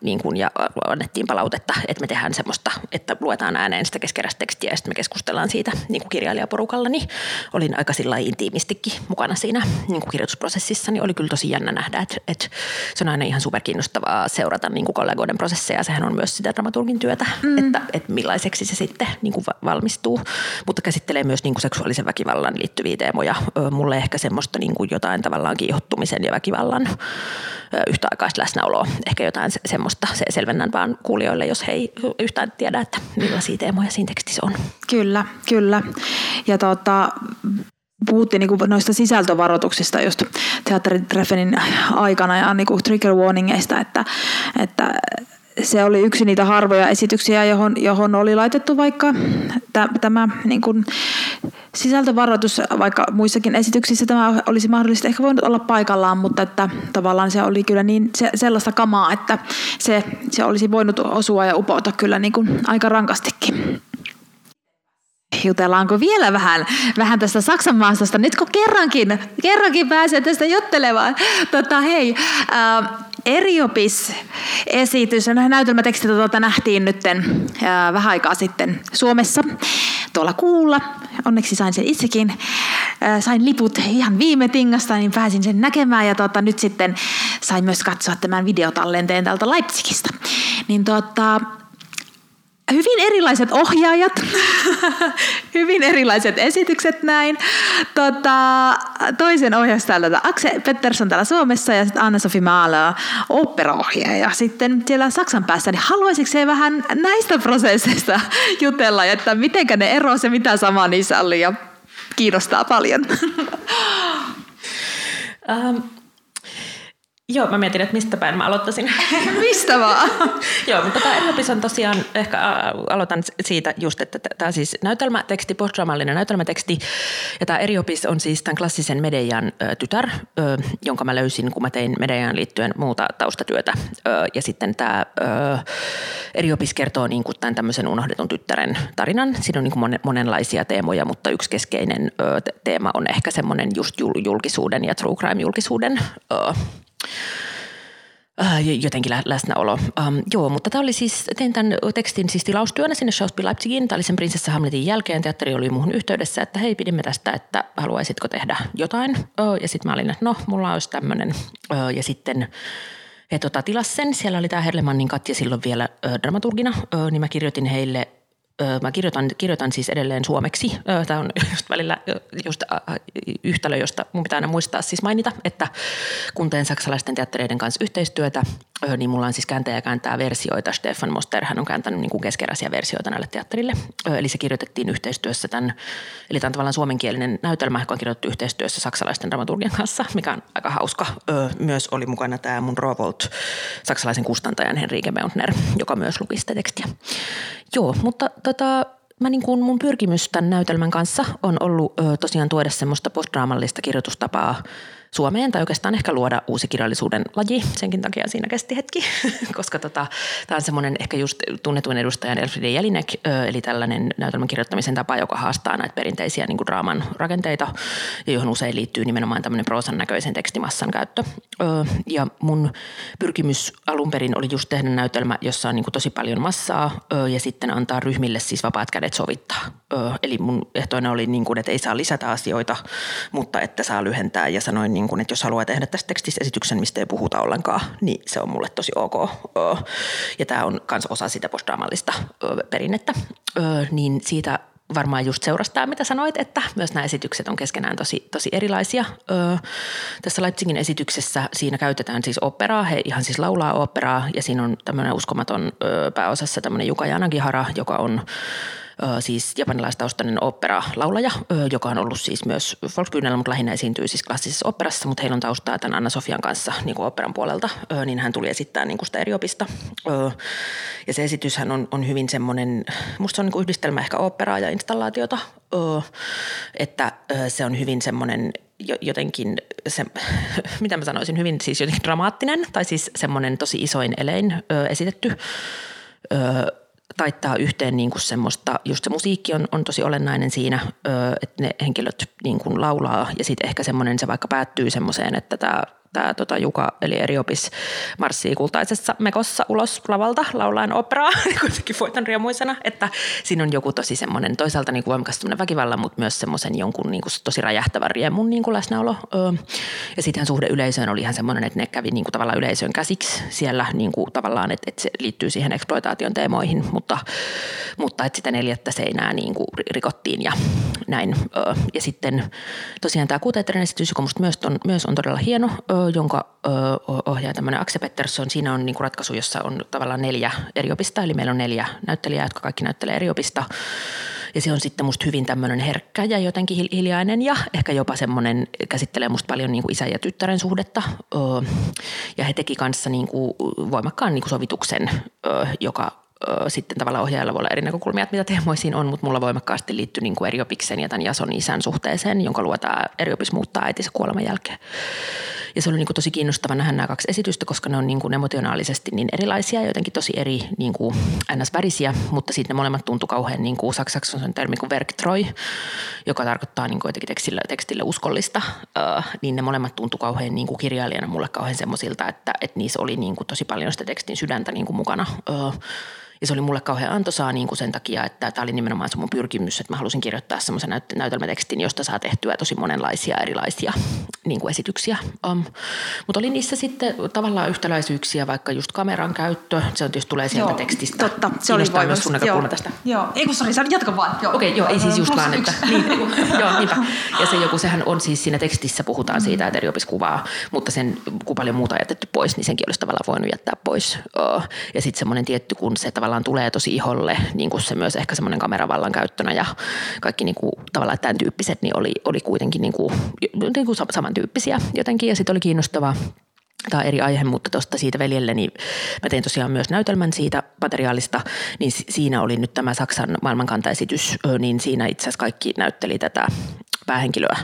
niin kuin, ja annettiin palautetta, että me tehdään semmoista, että luetaan ääneen sitä keskeräistä tekstiä ja sitten me keskustellaan siitä niin kuin kirjailijaporukalla, niin olin aika sillä intiimistikin mukana siinä niin kuin kirjoitusprosessissa, niin oli kyllä tosi jännä nähdä, että, että se on aina ihan superkiinnostavaa seurata niin kuin kollegoiden prosesseja, sehän on myös sitä dramaturgin työtä, mm. että, että millaiseksi se sitten niin kuin valmistuu, mutta käsittelee myös niin kuin seksuaalisen väkivallan liittyviä teemoja, mulle ehkä semmoista niin kuin jotain tavallaan kiihottumisen ja väkivallan yhtäaikaista läsnäoloa, ehkä jotain semmoista, se selvennän vaan kuulijoille, jos he ei yhtään tiedä, että millaisia teemoja siinä tekstissä on. Kyllä, kyllä. Ja tota, puhuttiin niin noista sisältövaroituksista just teatteritreffenin aikana ja niin trigger warningeista, että, että se oli yksi niitä harvoja esityksiä, johon, johon oli laitettu vaikka tämä niin kuin sisältövaroitus, vaikka muissakin esityksissä tämä olisi mahdollisesti ehkä voinut olla paikallaan, mutta että tavallaan se oli kyllä niin se, sellaista kamaa, että se, se olisi voinut osua ja upota kyllä niin kuin aika rankastikin. Jutellaanko vielä vähän, vähän tästä Saksan maastosta, nyt kun kerrankin, kerrankin pääsee tästä juttelemaan. Tota, hei, äh, Eriopis-esitys, näytelmätekstit tuota nähtiin nyt äh, vähän aikaa sitten Suomessa tuolla kuulla. Onneksi sain sen itsekin. Sain liput ihan viime tingasta, niin pääsin sen näkemään ja tuota, nyt sitten sain myös katsoa tämän videotallenteen täältä Leipzigistä. Niin tuota, hyvin erilaiset ohjaajat, hyvin erilaiset esitykset näin. Tota, toisen ohjaus täällä Akse Pettersson täällä Suomessa ja sitten Anna-Sofi Maala operaohjaaja sitten siellä Saksan päässä. Niin haluaisitko se vähän näistä prosesseista jutella, että miten ne eroavat ja mitä sama niissä oli ja kiinnostaa paljon? Um, Joo, mä mietin, että mistä päin mä aloittaisin. mistä vaan? Joo, mutta tämä Eriopis on tosiaan, ehkä aloitan siitä just, että tämä siis näytelmäteksti, postdraamallinen näytelmäteksti. Ja tämä Eriopis on siis tämän klassisen Medejan tytär, jonka mä löysin, kun mä tein Medejan liittyen muuta taustatyötä. Ja sitten tämä Eriopis kertoo niin kuin tämän tämmöisen unohdetun tyttären tarinan. Siinä on niin kuin monenlaisia teemoja, mutta yksi keskeinen teema on ehkä semmoinen just julkisuuden ja true crime-julkisuuden Äh, jotenkin läsnäolo. Um, joo, mutta tämä oli siis, tein tämän tekstin siis tilaustyönä sinne Schauspiel Leipzigin. Tämä oli sen Prinsessa Hamletin jälkeen. Teatteri oli muuhun yhteydessä, että hei, pidimme tästä, että haluaisitko tehdä jotain. Ja sitten mä olin, että no, mulla olisi tämmöinen. Ja sitten he tota, tilas sen. Siellä oli tämä Herlemannin Katja silloin vielä uh, dramaturgina, uh, niin mä kirjoitin heille Mä kirjoitan, kirjoitan siis edelleen suomeksi. Tämä on just välillä just yhtälö, josta mun pitää aina muistaa siis mainita, että kun teen saksalaisten teattereiden kanssa yhteistyötä, niin mulla on siis kääntäjä kääntää versioita. Stefan Moster, hän on kääntänyt niin keskeräisiä versioita näille teatterille. Eli se kirjoitettiin yhteistyössä tämän, eli tämä on tavallaan suomenkielinen näytelmä, joka on kirjoitettu yhteistyössä saksalaisten dramaturgien kanssa, mikä on aika hauska. Myös oli mukana tämä mun Rovolt, saksalaisen kustantajan Henrike Meuntner, joka myös luki sitä tekstiä. Joo, mutta tota, mä niin kuin mun pyrkimys tämän näytelmän kanssa on ollut ö, tosiaan tuoda semmoista postdraamallista kirjoitustapaa Suomeen tai oikeastaan ehkä luoda uusi kirjallisuuden laji. Senkin takia siinä kesti hetki, koska tota, tämä on semmoinen ehkä just tunnetuin edustajan Elfriede Jelinek, eli tällainen näytelmän kirjoittamisen tapa, joka haastaa näitä perinteisiä niin kuin draaman rakenteita ja johon usein liittyy nimenomaan tämmöinen proosan näköisen tekstimassan käyttö. Ja mun pyrkimys alun perin oli just tehdä näytelmä, jossa on niin kuin tosi paljon massaa ja sitten antaa ryhmille siis vapaat kädet sovittaa. Eli mun ehtoina oli, niin kuin, että ei saa lisätä asioita, mutta että saa lyhentää ja sanoin niin kuin, että jos haluaa tehdä tästä tekstistä esityksen, mistä ei puhuta ollenkaan, niin se on mulle tosi ok. Ja tämä on myös osa sitä postdraamallista perinnettä. Niin siitä varmaan just seurastaa, mitä sanoit, että myös nämä esitykset on keskenään tosi, tosi erilaisia. Öö, tässä Leipzigin esityksessä siinä käytetään siis operaa, he ihan siis laulaa operaa ja siinä on tämmöinen uskomaton öö, pääosassa tämmöinen Juka Janagihara, joka on siis japanilaistaustainen opera-laulaja, joka on ollut siis myös Volksbühnellä, mutta lähinnä esiintyy siis klassisessa operassa, mutta heillä on taustaa tämän Anna-Sofian kanssa niin kuin operan puolelta, niin hän tuli esittää niin kuin sitä eriopista. Ja se esityshän on, on hyvin semmoinen, musta se on niin kuin yhdistelmä ehkä operaa ja installaatiota, että se on hyvin semmoinen jotenkin, se, mitä mä sanoisin, hyvin siis jotenkin dramaattinen tai siis semmoinen tosi isoin elein esitetty taittaa yhteen niin kuin semmoista, just se musiikki on, on tosi olennainen siinä, että ne henkilöt niin kuin laulaa ja sitten ehkä semmoinen se vaikka päättyy semmoiseen, että tämä tämä tota, Juka eli Eriopis marssii kultaisessa mekossa ulos lavalta laulaen operaa, kuitenkin voitan riemuisena, että siinä on joku tosi semmoinen toisaalta niin kuin voimakas väkivallan, mutta myös semmoisen jonkun niin kuin tosi räjähtävän riemun niin kuin läsnäolo. Ja sitten suhde yleisöön oli ihan semmoinen, että ne kävi niin kuin tavallaan yleisön käsiksi siellä niin kuin tavallaan, että, että se liittyy siihen eksploitaation teemoihin, mutta, mutta että sitä neljättä seinää niin kuin rikottiin ja näin. Ja sitten tosiaan tämä kuuteetterin esitys, joka myös on, myös on todella hieno, jonka ohjaa tämmöinen Akse Pettersson. Siinä on niin kuin ratkaisu, jossa on tavallaan neljä eri opista, eli meillä on neljä näyttelijää, jotka kaikki näyttelee eri opista. Ja se on sitten musta hyvin tämmöinen herkkä ja jotenkin hiljainen ja ehkä jopa semmoinen, käsittelee musta paljon niin kuin isän ja tyttären suhdetta. Ja he teki kanssa niin kuin voimakkaan niin kuin sovituksen, joka sitten tavallaan ohjaajalla voi olla eri näkökulmia, että mitä teemoisiin on, mutta mulla voimakkaasti liittyy niin kuin Eriopiksen ja tämän Jason isän suhteeseen, jonka luo tämä Eriopis muuttaa äitinsä kuoleman jälkeen. Ja se oli niin kuin tosi kiinnostava nähdä nämä kaksi esitystä, koska ne on niin kuin emotionaalisesti niin erilaisia ja jotenkin tosi eri niin kuin ns-värisiä, mutta sitten ne molemmat tuntui kauhean niin kuin saksaksi on termi kuin verktroi, joka tarkoittaa niin kuin jotenkin tekstille, tekstille uskollista, uh, niin ne molemmat tuntui kauhean niin kuin kirjailijana mulle kauhean semmoisilta, että, että niissä oli niin kuin tosi paljon sitä tekstin sydäntä niin kuin mukana. Uh, ja se oli mulle kauhean antoisaa niin kuin sen takia, että tämä oli nimenomaan se mun pyrkimys, että mä halusin kirjoittaa semmoisen näyt- näytelmätekstin, josta saa tehtyä tosi monenlaisia erilaisia niin kuin esityksiä. Um, mutta oli niissä sitten tavallaan yhtäläisyyksiä, vaikka just kameran käyttö, se on tietysti tulee sieltä Joo, tekstistä. Totta, se oli myös sun näkökulma tästä. Joo, ei kun sori, jatka vaan. Okei, okay, joo, ei siis just vaan, että, niin, joo, niinpä. Ja se joku, sehän on siis siinä tekstissä puhutaan siitä, että eri kuvaa, mutta sen, kun paljon muuta on jätetty pois, niin senkin olisi tavallaan voinut jättää pois. Ja sitten semmoinen tietty, kun se tavallaan tulee tosi iholle, niin kuin se myös ehkä semmoinen kameravallan käyttönä ja kaikki niin kuin, tavallaan tämän tyyppiset, niin oli, oli kuitenkin niin kuin, niin kuin samantyyppisiä jotenkin. Ja sitten oli kiinnostavaa tämä eri aihe, mutta tuosta siitä veljelle, niin mä tein tosiaan myös näytelmän siitä materiaalista, niin siinä oli nyt tämä Saksan maailmankantaesitys, niin siinä itse asiassa kaikki näytteli tätä päähenkilöä,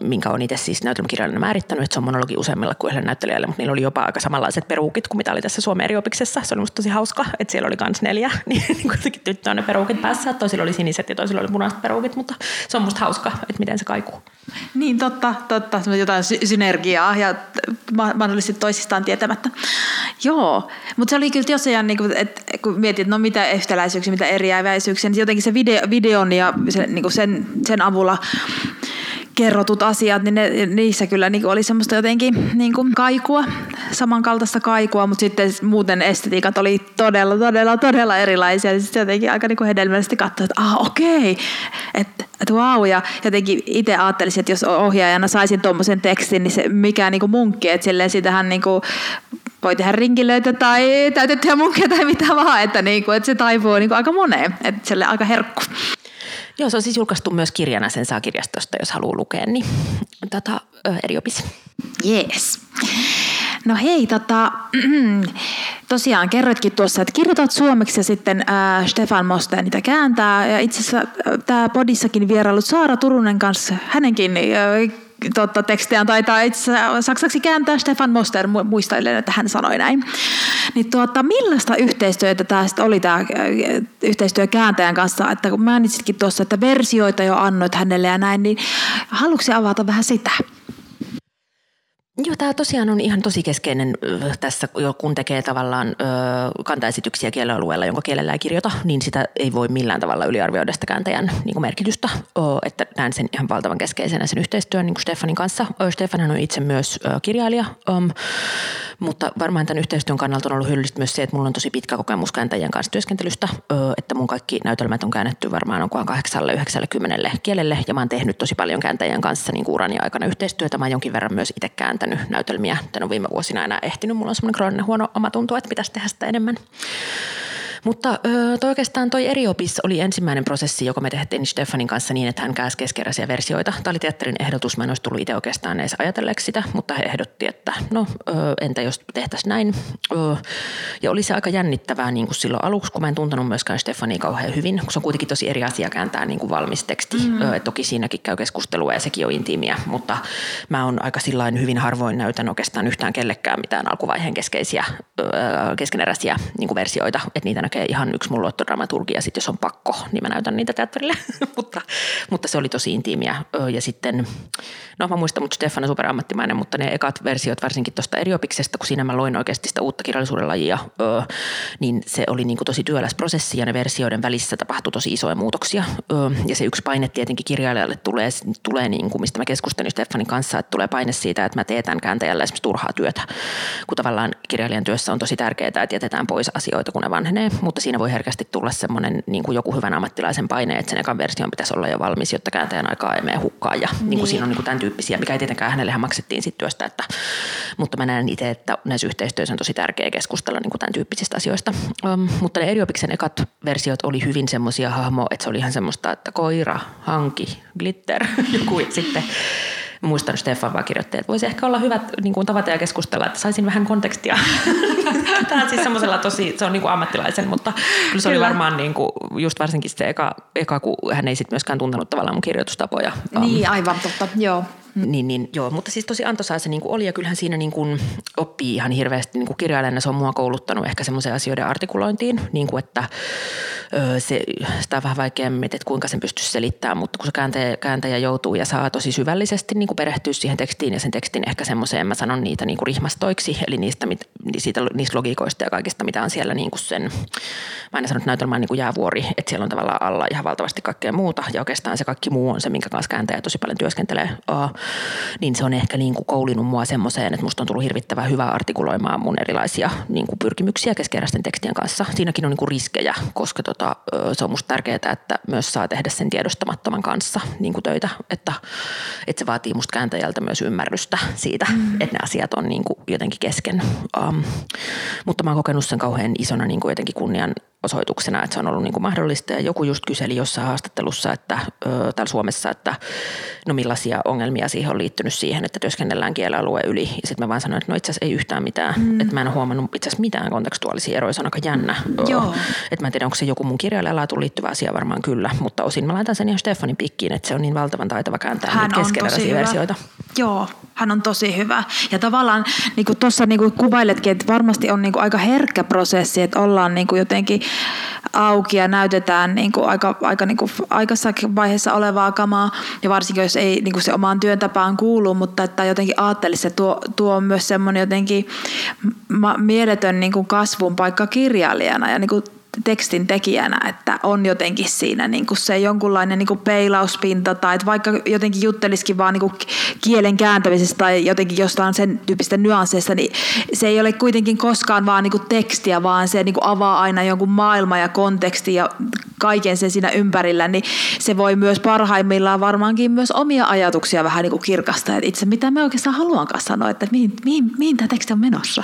minkä on itse siis näytelmäkirjallinen määrittänyt, että se on monologi useimmilla kuin yhdellä näyttelijällä, mutta niillä oli jopa aika samanlaiset peruukit kuin mitä oli tässä Suomen eriopiksessa. Se oli musta tosi hauska, että siellä oli kans neljä, niin kuitenkin tyttö on ne peruukit päässä. Toisilla oli siniset ja toisilla oli punaiset peruukit, mutta se on musta hauska, että miten se kaikuu. Niin totta, totta. Jotain synergiaa ja mahdollisesti toisistaan tietämättä. Joo, mutta se oli kyllä tosiaan, niin että kun mietit, no mitä yhtäläisyyksiä, mitä eriäväisyyksiä, niin jotenkin se video, videon ja se, niin kuin sen, sen avulla kerrotut asiat, niin ne, niissä kyllä niin oli semmoista jotenkin niin kuin kaikua, samankaltaista kaikua, mutta sitten muuten estetiikat oli todella, todella, todella erilaisia. Niin sitten jotenkin aika niin kuin hedelmällisesti katsoa, että ah okei, okay. että et wow. Ja jotenkin itse ajattelisin, että jos ohjaajana saisin tuommoisen tekstin, niin se mikä niin kuin munkki, että silleen sitähän niin kuin voi tehdä rinkilöitä tai täytettyjä munkkeja tai mitä vaan, että, niin kuin, että se taipuu niin kuin aika moneen, että sille aika herkku. Joo, se on siis julkaistu myös kirjana, sen saa kirjastosta, jos haluaa lukea, niin tota, eri opis. Yes. No hei, tota, tosiaan kerroitkin tuossa, että kirjoitat suomeksi ja sitten äh, Stefan Moste niitä kääntää. Ja itse asiassa tämä podissakin vierailut Saara Turunen kanssa, hänenkin äh, totta, tekstejä taitaa itse saksaksi kääntää Stefan Moster, muistailen, että hän sanoi näin. Niin tuota, millaista yhteistyötä tämä oli tämä yhteistyö kääntäjän kanssa, että kun mainitsitkin tuossa, että versioita jo annoit hänelle ja näin, niin haluatko avata vähän sitä? Joo, tämä tosiaan on ihan tosi keskeinen tässä, kun tekee tavallaan kantaesityksiä kielialueella, jonka kielellä ei kirjoita, niin sitä ei voi millään tavalla yliarvioida sitä kääntäjän niin kuin merkitystä. Että näen sen ihan valtavan keskeisenä sen yhteistyön niin kuin Stefanin kanssa. Stefanhan on itse myös kirjailija, mutta varmaan tämän yhteistyön kannalta on ollut hyödyllistä myös se, että mulla on tosi pitkä kokemus kääntäjien kanssa työskentelystä, että mun kaikki näytelmät on käännetty varmaan onkohan 890 kielelle ja mä oon tehnyt tosi paljon kääntäjien kanssa niin urani aikana yhteistyötä. Mä oon jonkin verran myös itse kääntänyt näytelmiä. Tän on viime vuosina enää ehtinyt. Mulla on semmoinen krooninen huono omatunto, että pitäisi tehdä sitä enemmän. Mutta toi oikeastaan toi eriopis oli ensimmäinen prosessi, joka me tehtiin Stefanin kanssa niin, että hän käsi keskeräisiä versioita. Tämä oli teatterin ehdotus, mä en olisi tullut itse oikeastaan edes ajatelleeksi sitä, mutta he ehdotti, että no entä jos tehtäisiin näin. Ja oli se aika jännittävää niin kuin silloin aluksi, kun mä en tuntenut myöskään Stefania kauhean hyvin, kun se on kuitenkin tosi eri asia kääntää niin kuin valmis teksti. Mm-hmm. Toki siinäkin käy keskustelua ja sekin on intiimiä, mutta mä oon aika sillain hyvin harvoin näytän oikeastaan yhtään kellekään mitään alkuvaiheen keskeisiä, keskeneräisiä niin kuin versioita, että niitä näkee ihan yksi mun luottodramaturgia, sitten jos on pakko, niin mä näytän niitä teatterille. mutta, mutta se oli tosi intiimiä. Ja sitten, no mä muistan, mutta Stefan on superammattimainen, mutta ne ekat versiot varsinkin tuosta eriopiksesta, kun siinä mä loin oikeasti sitä uutta kirjallisuuden lajia, niin se oli niin kuin tosi työläs prosessi ja ne versioiden välissä tapahtui tosi isoja muutoksia. Ja se yksi paine tietenkin kirjailijalle tulee, tulee niin kuin, mistä mä keskustelin Stefanin kanssa, että tulee paine siitä, että mä teetän kääntäjällä esimerkiksi turhaa työtä, kun tavallaan kirjailijan työssä on tosi tärkeää, että jätetään pois asioita, kun ne vanhenee mutta siinä voi herkästi tulla semmoinen niin kuin joku hyvän ammattilaisen paine, että sen ekan version pitäisi olla jo valmis, jotta kääntäjän aikaa ei mene hukkaan. Ja niin. Niin kuin siinä on niin kuin tämän tyyppisiä, mikä ei tietenkään hänellehän maksettiin sit työstä, että, mutta mä näen itse, että näissä yhteistyössä on tosi tärkeää keskustella niin kuin tämän tyyppisistä asioista. Um, mutta ne eriopiksen ekat versiot oli hyvin semmoisia hahmo, että se oli ihan semmoista, että koira, hanki, glitter, joku sitten muistan Stefan vaan kirjoitti, että voisi ehkä olla hyvä niin kuin tavata ja keskustella, että saisin vähän kontekstia. Tämä on siis semmoisella tosi, se on niin kuin ammattilaisen, mutta kyllä se kyllä. oli varmaan niin kuin, just varsinkin se eka, eka, kun hän ei sitten myöskään tuntenut tavallaan mun kirjoitustapoja. Niin, aivan totta, joo. Mm. Niin, niin, joo, mutta siis tosi antoisaa se niin kuin oli ja kyllähän siinä niin kuin oppii ihan hirveästi niin kuin kirjailijana. Se on mua kouluttanut ehkä semmoisen asioiden artikulointiin, niin kuin että se, sitä on vähän vaikea että kuinka sen pystyisi selittämään, mutta kun se kääntäjä, kääntäjä joutuu ja saa tosi syvällisesti niin kuin perehtyä siihen tekstiin ja sen tekstin ehkä semmoiseen, mä sanon niitä niin kuin rihmastoiksi, eli niistä, mit, siitä, niistä logiikoista ja kaikista, mitä on siellä niin kuin sen, mä aina sanon, että niin kuin jäävuori, että siellä on tavallaan alla ihan valtavasti kaikkea muuta ja oikeastaan se kaikki muu on se, minkä kanssa kääntäjä tosi paljon työskentelee. Uh, niin se on ehkä niin kuin koulinut mua semmoiseen, että musta on tullut hirvittävän hyvä artikuloimaan mun erilaisia niin kuin pyrkimyksiä keskeräisten tekstien kanssa. Siinäkin on niin kuin riskejä, koska tota, se on musta tärkeää, että myös saa tehdä sen tiedostamattoman kanssa niin kuin töitä, että, että se vaatii musta kääntäjältä myös ymmärrystä siitä, mm. että ne asiat on niin kuin jotenkin kesken. Um, mutta mä oon kokenut sen kauhean isona niin kuin jotenkin kunnian osoituksena, että se on ollut niin kuin mahdollista. Ja joku just kyseli jossain haastattelussa että, ö, täällä Suomessa, että no millaisia ongelmia siihen on liittynyt siihen, että työskennellään kielialueen yli. Ja sitten mä vaan sanoin, että no itse asiassa ei yhtään mitään. Mm. Että mä en ole huomannut itse asiassa mitään kontekstuaalisia eroja, se on aika jännä. Joo. Että mä en tiedä, onko se joku mun kirjailijalaatuun liittyvä asia varmaan kyllä, mutta osin mä laitan sen ihan Stefanin pikkiin, että se on niin valtavan taitava kääntää Hän niitä versioita. Joo, hän on tosi hyvä. Ja tavallaan niin kuin tuossa niin kuvailetkin, että varmasti on niin kuin aika herkkä prosessi, että ollaan niin kuin jotenkin auki ja näytetään niin kuin aika, aika niin kuin aikassakin vaiheessa olevaa kamaa. Ja varsinkin, jos ei niin kuin se omaan työntapaan kuulu, mutta että jotenkin ajattelisi, että tuo, tuo myös semmoinen jotenkin mieletön niin kuin kasvun paikka kirjailijana ja niin kuin tekstin tekijänä, että on jotenkin siinä niin kuin se jonkunlainen niin kuin peilauspinta tai että vaikka jotenkin juttelisikin vaan niin kuin kielen kääntämisestä tai jotenkin jostain sen tyyppistä nyansseista, niin se ei ole kuitenkin koskaan vaan niin kuin tekstiä, vaan se niin kuin avaa aina jonkun maailma ja konteksti ja kaiken sen siinä ympärillä, niin se voi myös parhaimmillaan varmaankin myös omia ajatuksia vähän niin kuin kirkastaa, että itse mitä me oikeastaan haluankaan sanoa, että mihin, mihin, mihin tämä teksti on menossa.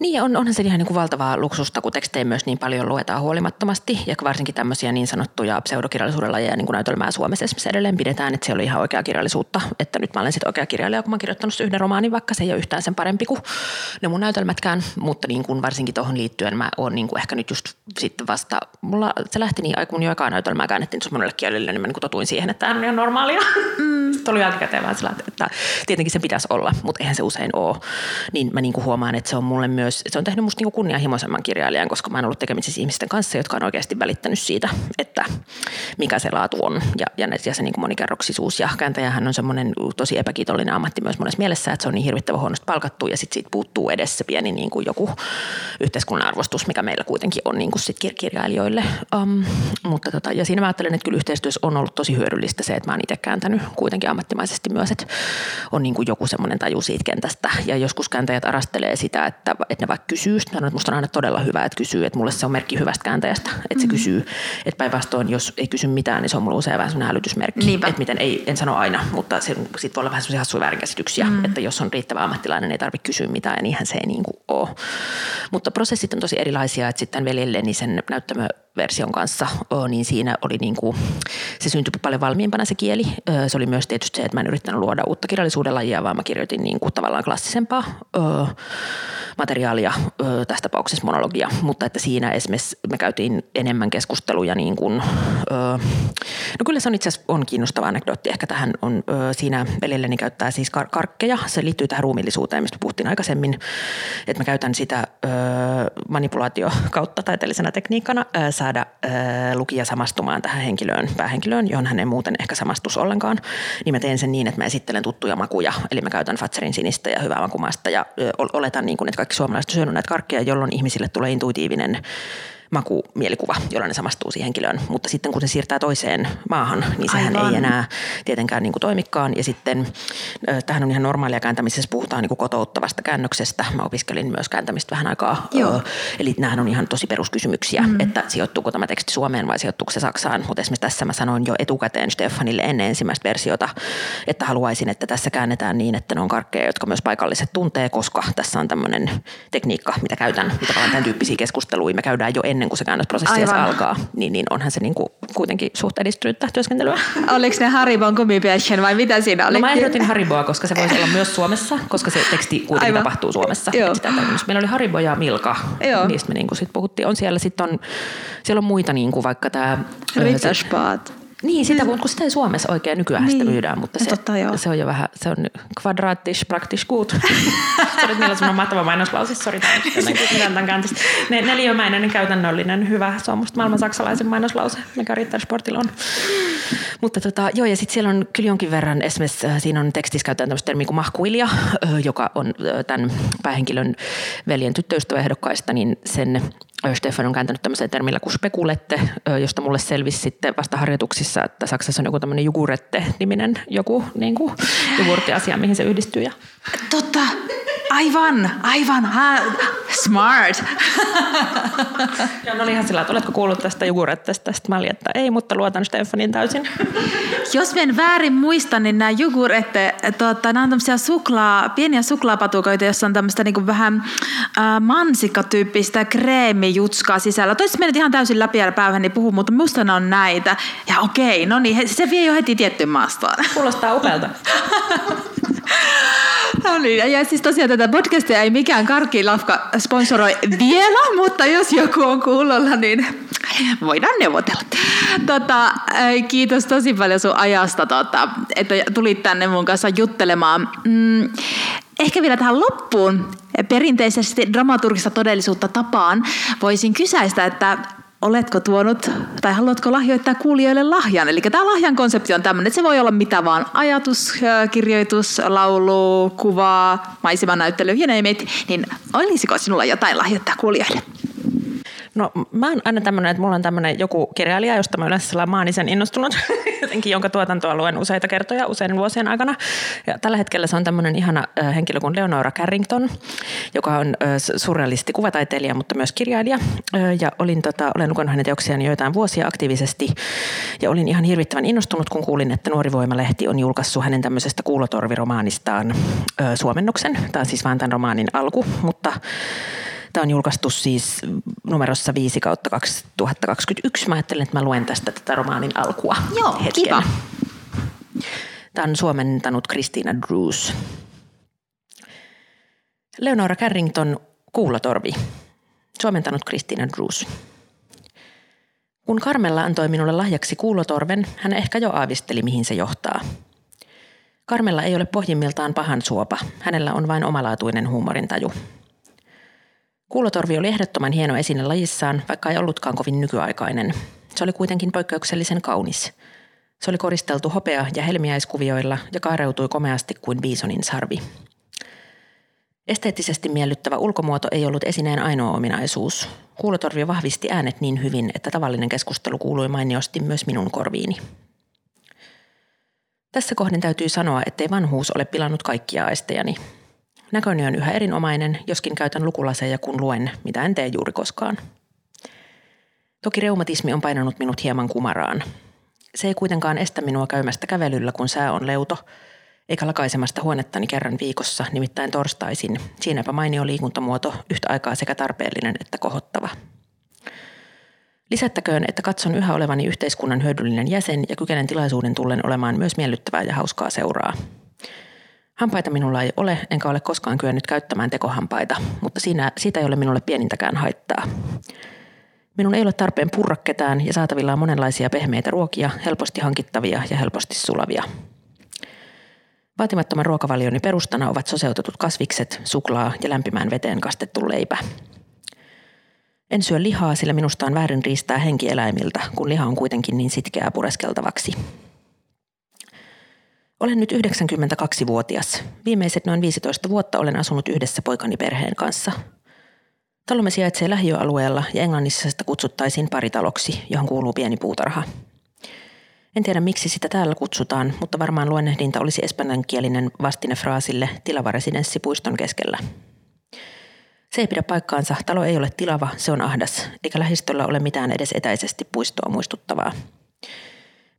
Niin, on, onhan se ihan niin kuin valtavaa luksusta, kun tekstejä myös niin paljon luetaan huolimattomasti. Ja varsinkin tämmöisiä niin sanottuja pseudokirjallisuuden lajeja, niin kuin näytelmää Suomessa esimerkiksi edelleen pidetään, että se oli ihan oikea kirjallisuutta. Että nyt mä olen sitten oikea kirjailija, kun mä oon kirjoittanut yhden romaanin, vaikka se ei ole yhtään sen parempi kuin ne mun näytelmätkään. Mutta niin kuin varsinkin tuohon liittyen mä oon niin kuin ehkä nyt just sitten vasta, mulla se lähti niin aikaa, kun jo aikaa näytelmää käännettiin monelle kielelle, niin mä niin totuin siihen, että tämä on ihan normaalia. Mm. Tuli jälkikäteen vähän sillä, että tietenkin se pitäisi olla, mutta eihän se usein ole. Niin mä niin kuin huomaan, että se on mulle myös, se on tehnyt musta niin kunnianhimoisemman kirjailijan, koska mä oon ollut tekemisissä ihmisten kanssa, jotka on oikeasti välittänyt siitä, että mikä se laatu on ja, ja, ja se niin kuin monikerroksisuus. Ja kääntäjähän on semmoinen tosi epäkiitollinen ammatti myös monessa mielessä, että se on niin hirvittävän huonosti palkattu ja sitten siitä puuttuu edes se pieni niin kuin joku yhteiskunnan arvostus, mikä meillä kuitenkin on niin kuin sit kirjailijoille. Um, mutta tota, ja siinä mä ajattelen, että kyllä yhteistyössä on ollut tosi hyödyllistä se, että mä oon itse kääntänyt kuitenkin ammattimaisesti myös, että on niin kuin joku semmoinen taju siitä kentästä. Ja joskus kääntäjät arastelee sitä, että, että ne vaikka kysyy, sanon, että musta on aina todella hyvä, että kysyy, että mulle se on merkki hyvästä kääntäjästä, että se mm. kysyy. Että päinvastoin, jos ei kysy mitään, niin se on mulle usein vähän sellainen hälytysmerkki. Niinpä. Että miten ei, en sano aina, mutta se, sit voi olla vähän sellaisia hassuja väärinkäsityksiä, mm. että jos on riittävä ammattilainen, ei tarvitse kysyä mitään ja niinhän se ei niin kuin ole. Mutta prosessit on tosi erilaisia, että sitten veljelleni sen näyttämö version kanssa, niin siinä oli niin kuin, se syntyi paljon valmiimpana se kieli. Se oli myös tietysti se, että mä en yrittänyt luoda uutta kirjallisuuden lajia, vaan mä kirjoitin niin kuin tavallaan klassisempaa materiaalia, tässä tapauksessa monologia, mutta että siinä esimerkiksi me käytiin enemmän keskusteluja niin kuin, no kyllä se on itse asiassa on kiinnostava anekdootti, ehkä tähän on siinä velilleni käyttää siis kar- karkkeja, se liittyy tähän ruumillisuuteen, mistä puhuttiin aikaisemmin, että mä käytän sitä manipulaatio kautta taiteellisena tekniikkana saada lukija samastumaan tähän henkilöön, päähenkilöön, johon hän ei muuten ehkä samastus ollenkaan, niin mä teen sen niin, että mä esittelen tuttuja makuja, eli mä käytän Fatserin sinistä ja hyvää makumasta. Ja oletan niin kuin, että kaikki suomalaiset syönyt näitä karkkeja, jolloin ihmisille tulee intuitiivinen makumielikuva, jolla ne samastuu siihen henkilöön. Mutta sitten kun se siirtää toiseen maahan, niin sehän Aivan. ei enää tietenkään niin kuin toimikaan. Ja sitten tähän on ihan normaalia kääntämisessä, puhutaan niin kuin kotouttavasta käännöksestä. Mä opiskelin myös kääntämistä vähän aikaa. Joo. Eli nämähän on ihan tosi peruskysymyksiä, mm. että sijoittuuko tämä teksti Suomeen vai sijoittuuko se Saksaan. Mutta esimerkiksi tässä mä sanoin jo etukäteen Stefanille ennen ensimmäistä versiota, että haluaisin, että tässä käännetään niin, että ne on karkkeja, jotka myös paikalliset tuntee, koska tässä on tämmöinen tekniikka, mitä käytän, mitä tämän tyyppisiä keskusteluja me käydään jo ennen kuin se käännösprosessi Aivan. alkaa, niin, niin onhan se niin kuin kuitenkin suht edistynyttä työskentelyä. Oliko ne Haribon kumipieschen vai mitä siinä oli? No mä ehdotin Hariboa, koska se voisi olla myös Suomessa, koska se teksti kuitenkin Aivan. tapahtuu Suomessa. Joo. Sitä Meillä oli Haribo ja Milka, Joo. niistä me niin kuin sit puhuttiin. On siellä, sit on, siellä on muita niin kuin vaikka tämä... Ritterspad. Niin, sitä, mm. kun sitä ei Suomessa oikein nykyään niin. sitä myydään, mutta se, totta, joo. se on jo vähän, se on kvadraattis praktisch gut. se oli meillä semmoinen mahtava mainoslause, sori. Ne, neliömäinen käytännöllinen hyvä, se on musta maailman saksalaisen mainoslause, mikä Rittersportilla on. Mutta tota, joo, ja sitten siellä on kyllä jonkin verran, esimerkiksi äh, siinä on tekstissä käytetään tämmöistä termiä kuin mahkuilija, joka on tämän päähenkilön veljen tyttöystäväehdokkaista, niin sen Stefan on kääntänyt tämmöisen termillä kuin spekulette, josta mulle selvisi sitten vasta harjoituksissa Ruotsissa, että Saksassa on joku tämmöinen jugurette-niminen joku niin kuin, jogurttiasia, mihin se yhdistyy. Ja... Totta, aivan, aivan, ha, smart. ja no oli ihan sillä, että oletko kuullut tästä jugurettesta? Sitten mä olin, että ei, mutta luotan Stefanin täysin. Jos en väärin muista, niin nämä jogurette, tuota, nämä on tämmöisiä suklaa, pieniä suklaapatukoita, jossa on tämmöistä niin vähän äh, mansikkatyyppistä kreemijutskaa sisällä. Toivottavasti menet ihan täysin läpi ja päähän niin puhuu, mutta musta ne on näitä. Ja okei, no niin, se vie jo heti tiettyyn maastoon. Kuulostaa upealta. No niin, ja siis tosiaan tätä podcastia ei mikään karkkilafka sponsoroi vielä, mutta jos joku on kuulolla, niin voidaan neuvotella. Tota, kiitos tosi paljon sun ajasta, tota, että tulit tänne mun kanssa juttelemaan. Mm, ehkä vielä tähän loppuun perinteisesti dramaturgista todellisuutta tapaan voisin kysäistä, että oletko tuonut tai haluatko lahjoittaa kuulijoille lahjan. Eli tämä lahjan konsepti on tämmöinen, että se voi olla mitä vaan ajatus, kirjoitus, laulu, kuva, maisemanäyttely ja. Niin olisiko sinulla jotain lahjoittaa kuulijoille? No mä oon aina tämmöinen, että mulla on tämmöinen joku kirjailija, josta mä yleensä sellainen maanisen innostunut, jotenkin jonka tuotantoa luen useita kertoja usein vuosien aikana. Ja tällä hetkellä se on tämmöinen ihana henkilö kuin Leonora Carrington, joka on surrealisti kuvataiteilija, mutta myös kirjailija. Ja olin, tota, olen lukenut hänen teoksiaan joitain vuosia aktiivisesti ja olin ihan hirvittävän innostunut, kun kuulin, että Nuori Voimalehti on julkaissut hänen tämmöisestä kuulotorviromaanistaan suomennoksen. Tämä on siis vain tämän romaanin alku, mutta Tämä on julkaistu siis numerossa 5 kautta 2021. Mä ajattelin, että mä luen tästä tätä romaanin alkua Joo, hetken. kiva. Tämä on suomentanut Kristiina Drews. Leonora Carrington, Kuulotorvi. Suomentanut Kristiina Drews. Kun Carmella antoi minulle lahjaksi kuulotorven, hän ehkä jo aavisteli, mihin se johtaa. Carmella ei ole pohjimmiltaan pahan suopa. Hänellä on vain omalaatuinen huumorintaju. Kuulotorvi oli ehdottoman hieno esine lajissaan, vaikka ei ollutkaan kovin nykyaikainen. Se oli kuitenkin poikkeuksellisen kaunis. Se oli koristeltu hopea- ja helmiäiskuvioilla ja kaareutui komeasti kuin biisonin sarvi. Esteettisesti miellyttävä ulkomuoto ei ollut esineen ainoa ominaisuus. Kuulotorvi vahvisti äänet niin hyvin, että tavallinen keskustelu kuului mainiosti myös minun korviini. Tässä kohdin täytyy sanoa, ettei vanhuus ole pilannut kaikkia aistejani. Näköni on yhä erinomainen, joskin käytän lukulaseja kun luen, mitä en tee juuri koskaan. Toki reumatismi on painanut minut hieman kumaraan. Se ei kuitenkaan estä minua käymästä kävelyllä, kun sää on leuto, eikä lakaisemasta huonettani kerran viikossa, nimittäin torstaisin. Siinäpä mainio liikuntamuoto, yhtä aikaa sekä tarpeellinen että kohottava. Lisättäköön, että katson yhä olevani yhteiskunnan hyödyllinen jäsen ja kykenen tilaisuuden tullen olemaan myös miellyttävää ja hauskaa seuraa. Hampaita minulla ei ole, enkä ole koskaan kyennyt käyttämään tekohampaita, mutta siinä, siitä ei ole minulle pienintäkään haittaa. Minun ei ole tarpeen purra ketään ja saatavilla on monenlaisia pehmeitä ruokia, helposti hankittavia ja helposti sulavia. Vaatimattoman ruokavalioni perustana ovat soseutetut kasvikset, suklaa ja lämpimään veteen kastettu leipä. En syö lihaa, sillä minusta on väärin riistää henkieläimiltä, kun liha on kuitenkin niin sitkeää pureskeltavaksi. Olen nyt 92-vuotias. Viimeiset noin 15 vuotta olen asunut yhdessä poikani perheen kanssa. Talomme sijaitsee lähiöalueella ja Englannissa sitä kutsuttaisiin paritaloksi, johon kuuluu pieni puutarha. En tiedä miksi sitä täällä kutsutaan, mutta varmaan luennehdinta olisi espanjankielinen vastine fraasille tilava residenssi puiston keskellä. Se ei pidä paikkaansa, talo ei ole tilava, se on ahdas, eikä lähistöllä ole mitään edes etäisesti puistoa muistuttavaa.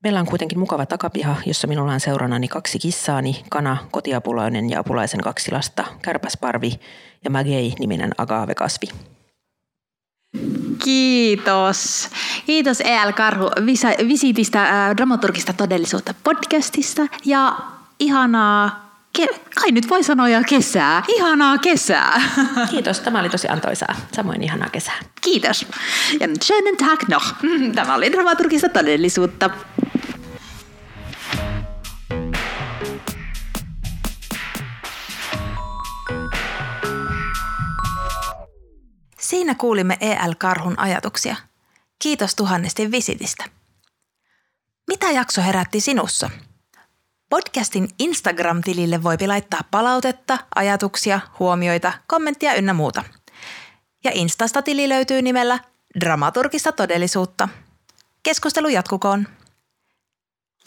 Meillä on kuitenkin mukava takapiha, jossa minulla on seurannani kaksi kissaani, kana, kotiapulainen ja apulaisen kaksi lasta, kärpäsparvi ja Magei-niminen agaavekasvi. Kiitos. Kiitos EL Karhu visitistä äh, dramaturgista todellisuutta podcastista ja ihanaa ke- kai nyt voi sanoa jo kesää. Ihanaa kesää. Kiitos, tämä oli tosi antoisaa. Samoin ihanaa kesää. Kiitos. Ja schönen Tag noch. Tämä oli dramaturgista todellisuutta. Siinä kuulimme EL Karhun ajatuksia. Kiitos tuhannesti visitistä. Mitä jakso herätti sinussa? Podcastin Instagram-tilille voi laittaa palautetta, ajatuksia, huomioita, kommenttia ynnä muuta. Ja Instasta tili löytyy nimellä Dramaturgista todellisuutta. Keskustelu jatkukoon.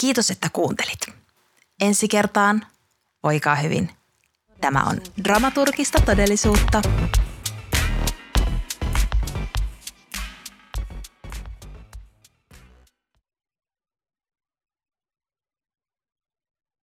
Kiitos, että kuuntelit. Ensi kertaan, voikaa hyvin. Tämä on dramaturgista todellisuutta.